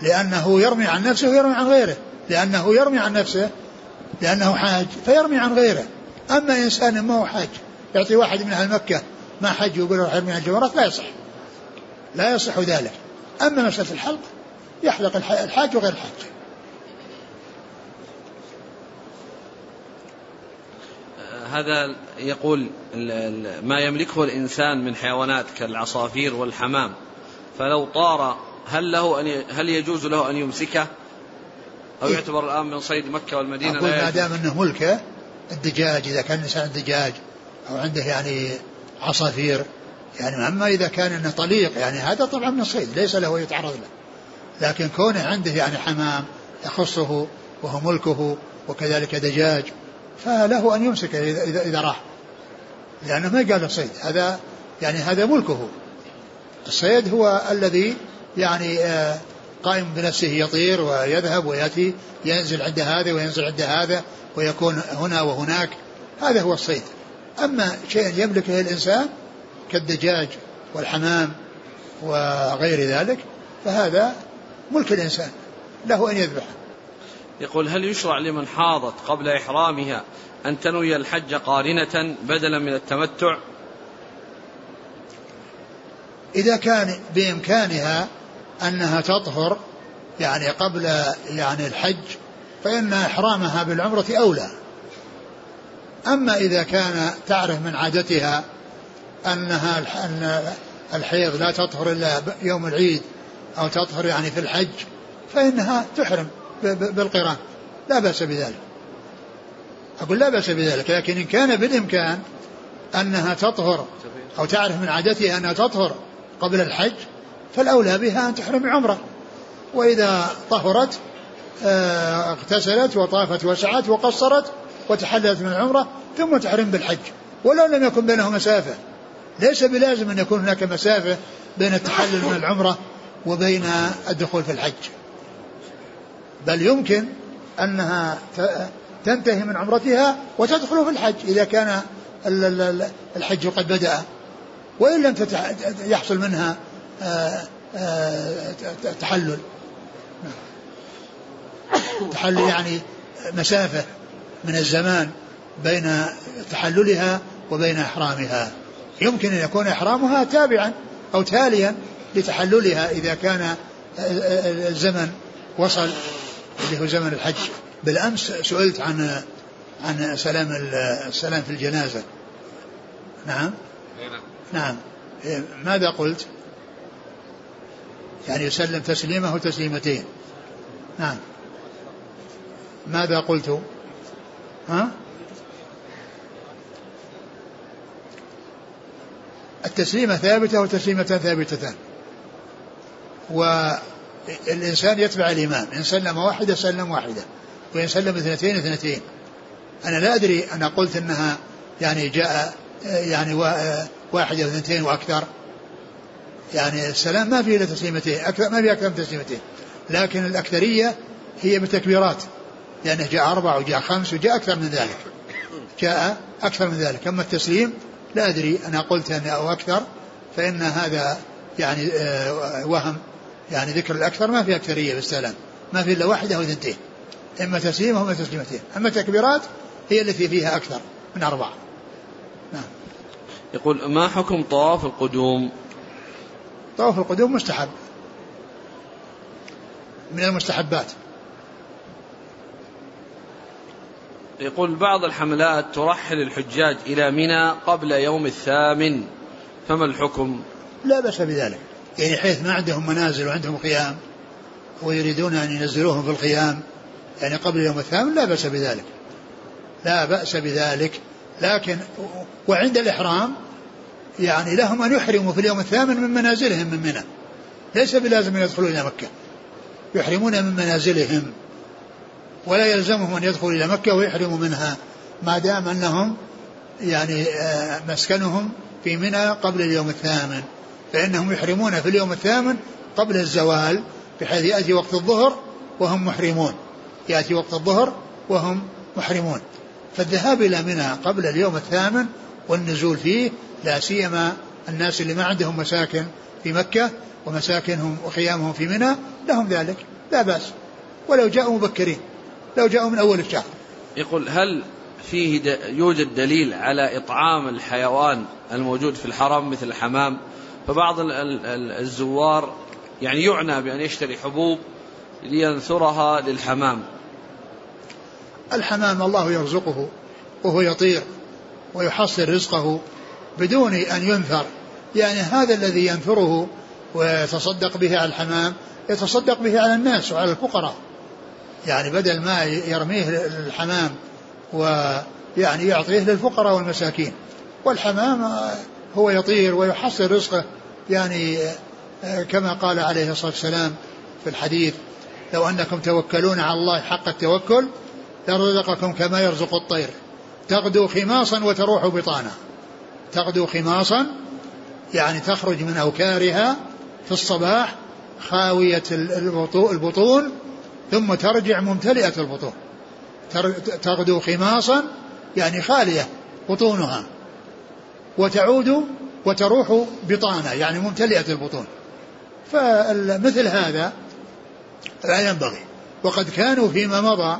لأنه يرمي عن نفسه ويرمي عن غيره. لأنه يرمي عن نفسه لأنه حاج فيرمي عن غيره. أما إنسان ما هو حاج يعطي واحد من أهل مكة ما حج يقول روح ارمي الجمرات لا يصح. لا يصح ذلك. أما مسألة الحلق يحلق الحاج وغير الحاج. هذا يقول ما يملكه الإنسان من حيوانات كالعصافير والحمام. فلو طار هل له أن هل يجوز له أن يمسكه؟ أو يعتبر الآن من صيد مكة والمدينة أقول ما دام أنه ملكه الدجاج إذا كان الإنسان دجاج أو عنده يعني عصافير يعني أما إذا كان أنه طليق يعني هذا طبعا من الصيد ليس له يتعرض له. لكن كونه عنده يعني حمام يخصه وهو ملكه وكذلك دجاج فله أن يمسك إذا, إذا, إذا راح. لأنه ما قال الصيد هذا يعني هذا ملكه. الصيد هو الذي يعني آه، قائم بنفسه يطير ويذهب ويأتي ينزل عند هذا وينزل عند هذا ويكون هنا وهناك. هذا هو الصيد. أما شيء يملكه الإنسان كالدجاج والحمام وغير ذلك فهذا ملك الإنسان له أن يذبحه. يقول هل يشرع لمن حاضت قبل إحرامها أن تنوي الحج قارنة بدلا من التمتع؟ إذا كان بإمكانها أنها تطهر يعني قبل يعني الحج فإن إحرامها بالعمرة أولى. أما إذا كان تعرف من عادتها أنها أن الحيض لا تطهر إلا يوم العيد أو تطهر يعني في الحج فإنها تحرم بالقران. لا بأس بذلك. أقول لا بأس بذلك لكن إن كان بالإمكان أنها تطهر أو تعرف من عادتها أنها تطهر قبل الحج فالأولى بها أن تحرم بعمرة وإذا طهرت آه، اغتسلت وطافت وسعت وقصرت وتحللت من العمرة ثم تحرم بالحج. ولو لم يكن بينه مسافة. ليس بلازم أن يكون هناك مسافة بين التحلل من العمرة وبين الدخول في الحج. بل يمكن أنها تنتهي من عمرتها وتدخل في الحج إذا كان الحج قد بدأ. وإن لم يحصل منها تحلل. تحلل يعني مسافة من الزمان بين تحللها وبين إحرامها. يمكن أن يكون إحرامها تابعا أو تاليا لتحللها إذا كان الزمن وصل اللي هو زمن الحج. بالأمس سئلت عن عن سلام السلام في الجنازة. نعم. نعم. إيه، ماذا قلت؟ يعني يسلم تسليمه تسليمتين. نعم. ماذا قلت؟ ها؟ التسليمة ثابتة وتسليمتان ثابتتان. والإنسان يتبع الإمام إن سلم واحدة سلم واحدة. وإن سلم اثنتين اثنتين. أنا لا أدري أنا قلت أنها يعني جاء يعني واحدة واثنتين وأكثر. يعني السلام ما فيه إلا تسليمتين ما فيه أكثر من تسليمتين لكن الأكثرية هي بالتكبيرات. لأنه جاء أربع وجاء خمس وجاء أكثر من ذلك. جاء أكثر من ذلك. أما التسليم لا أدري أنا قلت أن أو أكثر فإن هذا يعني آه، وهم. يعني ذكر الأكثر ما في أكثرية بالسلام. ما في إلا واحدة أو اثنتين. إما تسليم أو تسليمتين. أما التكبيرات هي التي فيها أكثر من أربعة. نعم. يقول ما حكم طواف القدوم؟ طواف القدوم مستحب. من المستحبات. يقول بعض الحملات ترحل الحجاج إلى منى قبل يوم الثامن. فما الحكم؟ لا بأس بذلك. يعني حيث ما عندهم منازل وعندهم خيام ويريدون أن ينزلوهم في الخيام يعني قبل يوم الثامن لا بأس بذلك. لا بأس بذلك. لكن وعند الإحرام يعني لهم أن يحرموا في اليوم الثامن من منازلهم من منى. ليس بلازم أن يدخلوا إلى مكة. يحرمون من منازلهم. ولا يلزمهم أن يدخلوا إلى مكة ويحرموا منها. ما دام أنهم يعني آه، مسكنهم في منى قبل اليوم الثامن. فإنهم يحرمون في اليوم الثامن قبل الزوال بحيث يأتي وقت الظهر وهم محرمون. يأتي وقت الظهر وهم محرمون. فالذهاب إلى منى قبل اليوم الثامن والنزول فيه لا سيما الناس اللي ما عندهم مساكن في مكة ومساكنهم وخيامهم في منى لهم ذلك لا بأس. ولو جاءوا مبكرين لو جاءوا من أول الشهر. يقول هل فيه يوجد دليل على إطعام الحيوان الموجود في الحرم مثل الحمام؟ فبعض الزوار يعني يعنى بأن يشتري حبوب لينثرها للحمام. الحمام الله يرزقه وهو يطير. ويحصل رزقه بدون أن ينثر يعني هذا الذي ينثره ويتصدق به على الحمام يتصدق به على الناس وعلى الفقراء. يعني بدل ما يرميه الحمام ويعني يعطيه للفقراء والمساكين. والحمام هو يطير ويحصل رزقه. يعني كما قال عليه الصلاة والسلام في الحديث لو أنكم توكلون على الله حق التوكل لرزقكم كما يرزق الطير. تغدو خماصا وتروح بطانا. تغدو خماصا يعني تخرج من أوكارها في الصباح خاوية البطون ثم ترجع ممتلئة البطون. تغدو خماصا يعني خالية بطونها. وتعود وتروح بطانة يعني ممتلئة البطون. فمثل هذا لا ينبغي. وقد كانوا فيما مضى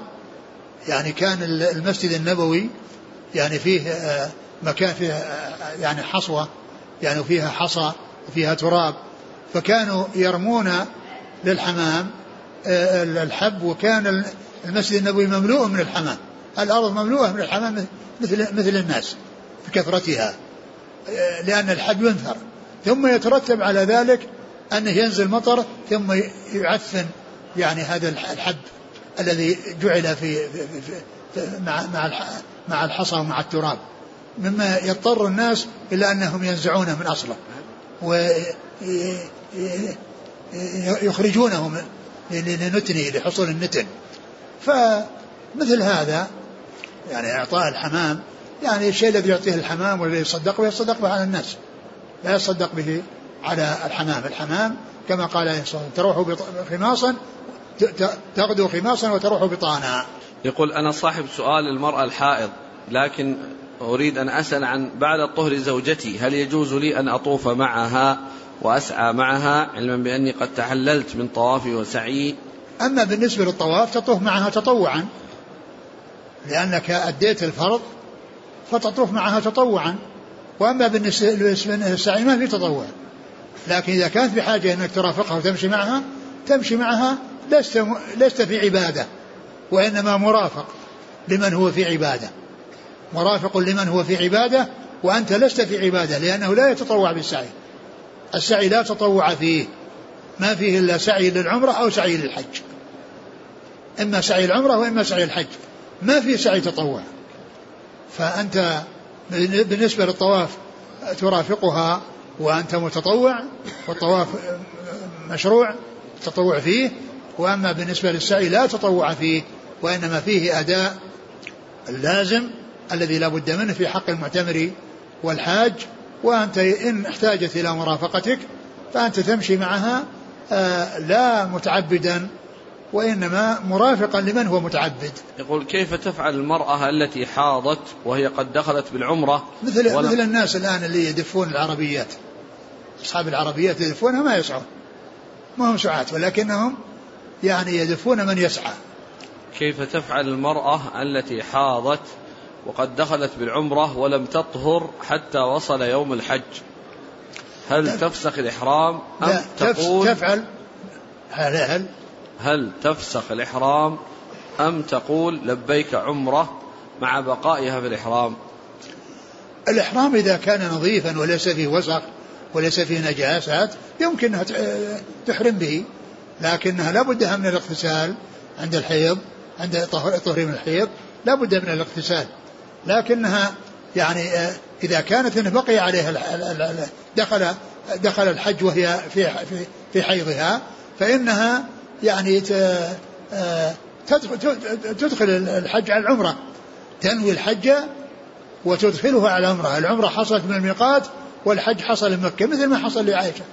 يعني كان المسجد النبوي يعني فيه آه، مكان فيه آه، يعني حصوة يعني فيها حصى وفيها تراب. فكانوا يرمون للحمام آه، الحب وكان المسجد النبوي مملوء من الحمام. الأرض مملوءة من الحمام مثل مثل الناس بكثرتها لأن الحب ينثر. ثم يترتب على ذلك أنه ينزل مطر ثم يعفن يعني هذا الحب الذي جعل في, في, في, في مع مع مع الحصى ومع التراب مما يضطر الناس إلى أنهم ينزعونه من أصله ويخرجونه لنتنه لحصول النتن. فمثل هذا يعني إعطاء الحمام يعني الشيء الذي يعطيه الحمام والذي يصدق به يصدق به على الناس لا يصدق به على الحمام. الحمام كما قال عليه الصلاة والسلام تروح خماصا تغدو خماصا وتروح بطانا يقول أنا صاحب سؤال المرأة الحائض لكن أريد أن أسأل عن بعد الطهر زوجتي هل يجوز لي أن أطوف معها وأسعى معها؟ علما بأني قد تحللت من طوافي وسعي. أما بالنسبة للطواف تطوف معها تطوعا لأنك أديت الفرض فتطوف معها تطوعا. وأما بالنسبة للسعي ما في تطوع. لكن إذا كانت بحاجة أنك ترافقها وتمشي معها تمشي معها لست لست في عبادة. وإنما مرافق لمن هو في عبادة. مرافق لمن هو في عبادة وأنت لست في عبادة لأنه لا يتطوع بالسعي. السعي لا تطوع فيه. ما فيه إلا سعي للعمرة أو سعي للحج. إما سعي العمرة وإما سعي الحج. ما في سعي تطوع. فأنت بالنسبة للطواف ترافقها وأنت متطوع والطواف مشروع التطوع فيه. وأما بالنسبة للسعي لا تطوع فيه. وإنما فيه أداء اللازم الذي لا بد منه في حق المعتمر والحاج وأنت إن احتاجت إلى مرافقتك فأنت تمشي معها آه، لا متعبدا وإنما مرافقا لمن هو متعبد. يقول كيف تفعل المرأة التي حاضت وهي قد دخلت بالعمرة؟ مثل, مثل الناس الآن اللي يدفون العربيات. أصحاب العربيات يدفونها ما يسعون. ما هم سعاة ولكنهم يعني يدفون من يسعى. كيف تفعل المرأة التي حاضت وقد دخلت بالعمرة ولم تطهر حتى وصل يوم الحج؟ هل تفسخ الإحرام أم لا تقول تفعل. هل, هل؟ هل تفسخ الإحرام أم تقول لبيك عمرة مع بقائها في الإحرام؟ الإحرام إذا كان نظيفا وليس فيه وسخ وليس فيه نجاسات يمكن تحرم به لكنها لا بد من الاغتسال عند الحيض. عند طهر من الحيض لا بد من الاغتسال. لكنها يعني آه، إذا كانت إن بقي عليها دخل دخل الحج وهي في في حيضها فإنها يعني آه، تدخل الحج على العمرة تنوي الحج وتدخله على العمرة. العمرة حصلت من الميقات والحج حصل من مكة مثل ما حصل لعائشة.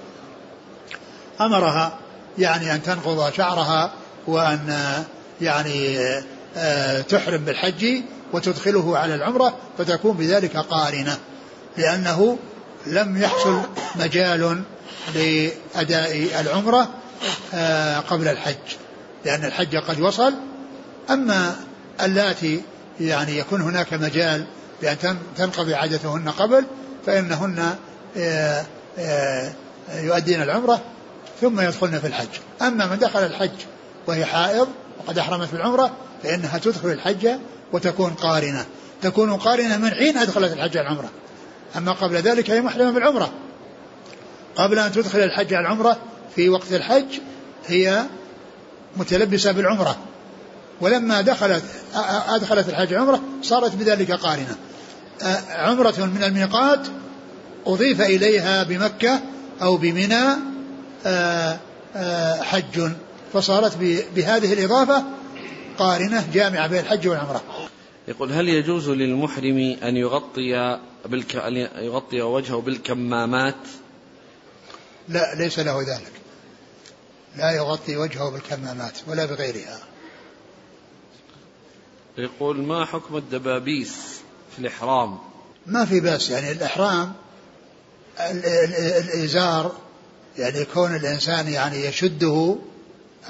أمرها يعني أن تنقض شعرها وأن يعني آه، تحرم بالحج وتدخله على العمرة فتكون بذلك قارنة لأنه لم يحصل مجال لأداء العمرة آه، قبل الحج لأن الحج قد وصل. أما اللاتي يعني يكون هناك مجال بأن تنقضي عادتهن قبل فإنهن آه، آه، يؤدين العمرة ثم يدخلن في الحج. أما من دخل الحج وهي حائض وقد أحرمت بالعمرة فإنها تدخل الحج وتكون قارنة. تكون قارنة من حين أدخلت الحج العمرة. أما قبل ذلك هي محرمة بالعمرة. قبل أن تدخل الحج العمرة في وقت الحج هي متلبسة بالعمرة. ولما دخلت أدخلت الحج عمرة صارت بذلك قارنة. عمرة من الميقات أضيف إليها بمكة أو بمنى حج. فصارت بهذه الإضافة قارنة جامعة بين الحج والعمرة. يقول هل يجوز للمحرم أن يغطي بالك... أن يغطي وجهه بالكمامات؟ لا ليس له ذلك. لا يغطي وجهه بالكمامات ولا بغيرها. يقول ما حكم الدبابيس في الإحرام؟ ما في بأس يعني الإحرام الإزار يعني يكون الإنسان يعني يشده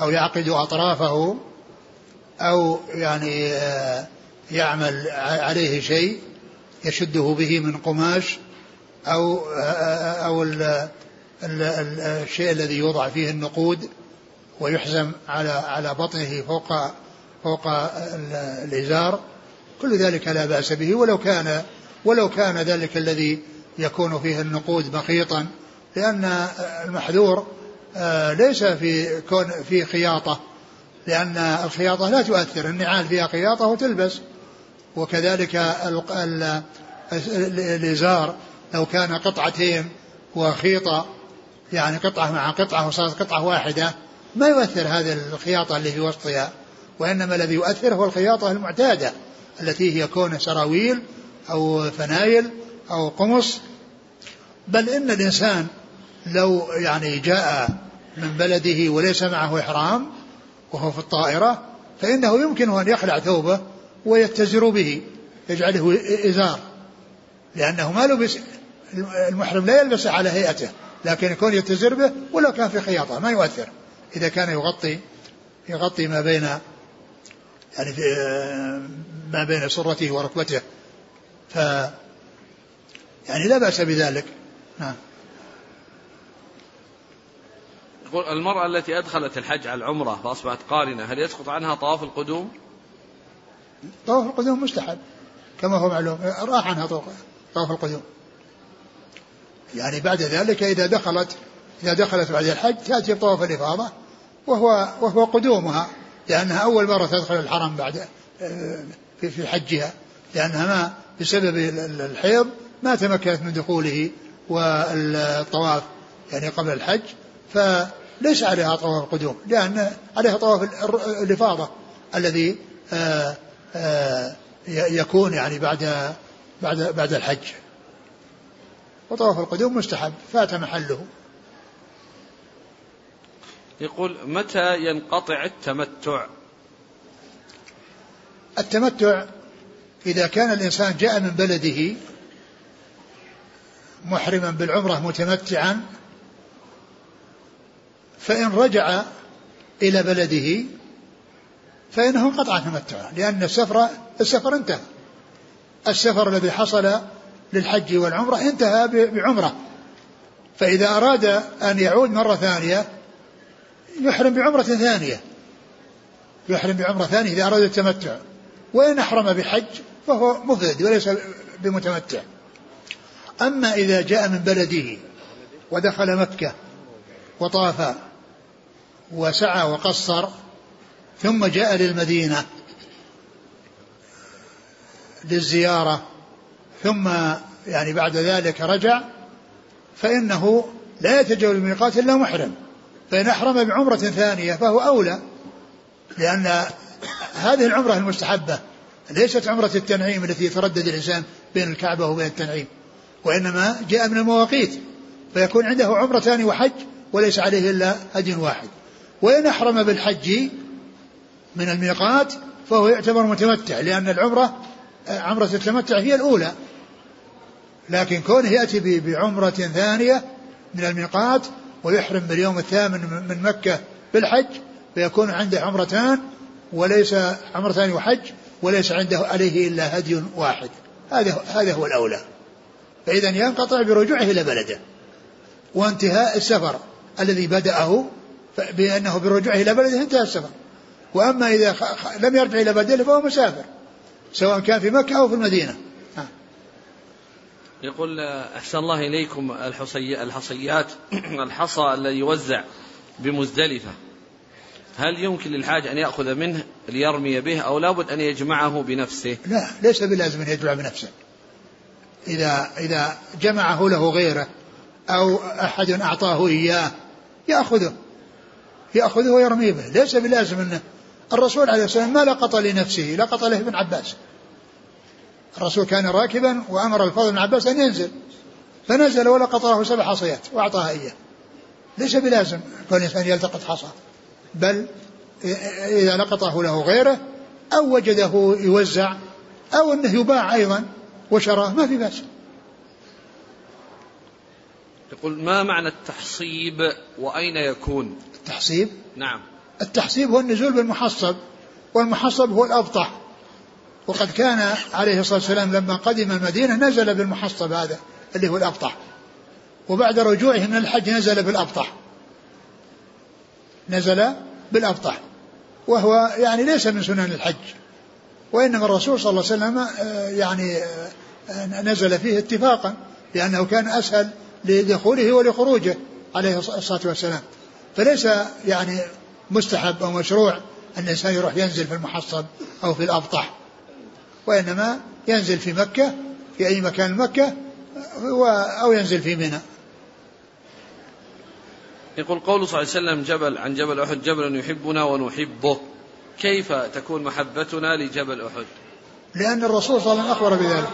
أو يعقد أطرافه أو يعني آه، يعمل عليه شيء يشده به من قماش أو أو ال ال الشيء الذي يوضع فيه النقود ويحزم على على بطنه فوق فوق الإزار. كل ذلك لا بأس به. ولو كان ولو كان ذلك الذي يكون فيه النقود مخيطا لأن المحذور آه، ليس في كون في خياطة لأن الخياطة لا تؤثر النعال فيها خياطة وتلبس. وكذلك الإزار لو كان قطعتين وخيطة يعني قطعة مع قطعة وصارت قطعة واحدة ما يؤثر هذه الخياطة اللي في وسطها. وإنما الذي يؤثر هو الخياطة المعتادة التي هي كون سراويل أو فنايل أو قمص. بل إن الإنسان لو يعني جاء من بلده وليس معه إحرام وهو في الطائرة فإنه يمكنه أن يخلع ثوبه ويتزر به يجعله إزار لأنه ما لبس المحرم لا يلبس على هيئته لكن يكون يتزر به ولو كان في خياطة ما يؤثر. إذا كان يغطي يغطي ما بين يعني في ما بين سرته وركبته ف يعني لا بأس بذلك. نعم. يقول المرأة التي أدخلت الحج على العمرة فأصبحت قارنة هل يسقط عنها طواف القدوم؟ طواف القدوم مستحب كما هو معلوم راح عنها طواف القدوم يعني بعد ذلك إذا دخلت إذا دخلت بعد الحج تأتي بطواف الإفاضة وهو وهو قدومها لأنها أول مرة تدخل الحرم بعد آه، في في حجها لأنها ما بسبب الحيض ما تمكنت من دخوله والطواف يعني قبل الحج فليس عليها طواف القدوم لأن عليها طواف الإفاضة الذي آه، آه، يكون يعني بعد بعد بعد الحج. وطواف القدوم مستحب فات محله. يقول متى ينقطع التمتع؟ التمتع إذا كان الإنسان جاء من بلده محرما بالعمرة متمتعا فإن رجع إلى بلده فإنه انقطع تمتعه لأن السفر السفر انتهى. السفر الذي حصل للحج والعمرة انتهى بعمرة. فإذا أراد أن يعود مرة ثانية يحرم بعمرة ثانية. يحرم بعمرة ثانية إذا أراد التمتع. وإن أحرم بحج فهو مفرد وليس بمتمتع. أما إذا جاء من بلده ودخل مكة وطاف وسعى وقصر ثم جاء للمدينة للزيارة ثم يعني بعد ذلك رجع فإنه لا يتجاوز الميقات إلا محرم فإن أحرم بعمرة ثانية فهو أولى لأن هذه العمرة المستحبة ليست عمرة التنعيم التي يتردد الإنسان بين الكعبة وبين التنعيم وإنما جاء من المواقيت فيكون عنده عمرتان وحج وليس عليه إلا هدي واحد. وإن أحرم بالحج من الميقات فهو يعتبر متمتع لأن العمرة عمرة التمتع هي الأولى. لكن كونه يأتي بعمرة ثانية من الميقات ويحرم باليوم الثامن من مكة بالحج فيكون عنده عمرتان وليس عمرتان وحج وليس عنده عليه إلا هدي واحد. هذا هذا هو الأولى. فإذا ينقطع برجوعه إلى بلده. وانتهاء السفر الذي بدأه بأنه برجوعه إلى بلده انتهى السفر. وأما إذا لم يرجع إلى بلده فهو مسافر سواء كان في مكة أو في المدينة. يقول أحسن الله إليكم الحصي الحصيات الحصى الذي يوزع بمزدلفة. هل يمكن للحاج أن يأخذ منه ليرمي به أو لابد أن يجمعه بنفسه؟ لا ليس بلازم أن يجمع بنفسه. إذا إذا جمعه له غيره أو أحد أعطاه إياه يأخذه. يأخذه ويرميه به. ليس بلازم أنه الرسول عليه والسلام ما لقط لنفسه لقط له ابن عباس. الرسول كان راكبا وأمر الفضل بن عباس أن ينزل. فنزل ولقط له سبع حصيات وأعطاها إياه. ليس بلازم كل إنسان يلتقط حصى. بل إذا لقطه له غيره أو وجده يوزع أو أنه يباع أيضا وشراه ما في بأس. يقول ما معنى التحصيب وأين يكون؟ التحصيب. نعم. التحصيب هو النزول بالمحصب والمحصب هو الأبطح. وقد كان عليه الصلاة والسلام لما قدم المدينة نزل بالمحصب هذا اللي هو الأبطح. وبعد رجوعه من الحج نزل بالأبطح. نزل بالأبطح. وهو يعني ليس من سنن الحج. وإنما الرسول صلى الله عليه وسلم آه، يعني آه، نزل فيه اتفاقا لأنه كان أسهل لدخوله ولخروجه عليه الصلاة والسلام. فليس يعني مستحب أو مشروع أن الإنسان يروح ينزل في المحصب أو في الأبطح وإنما ينزل في مكة في أي مكان مكة أو ينزل في منى. يقول قول صلى الله عليه وسلم جبل عن جبل أحد جبل يحبنا ونحبه. كيف تكون محبتنا لجبل أحد؟ لأن الرسول صلى الله عليه وسلم أخبر بذلك.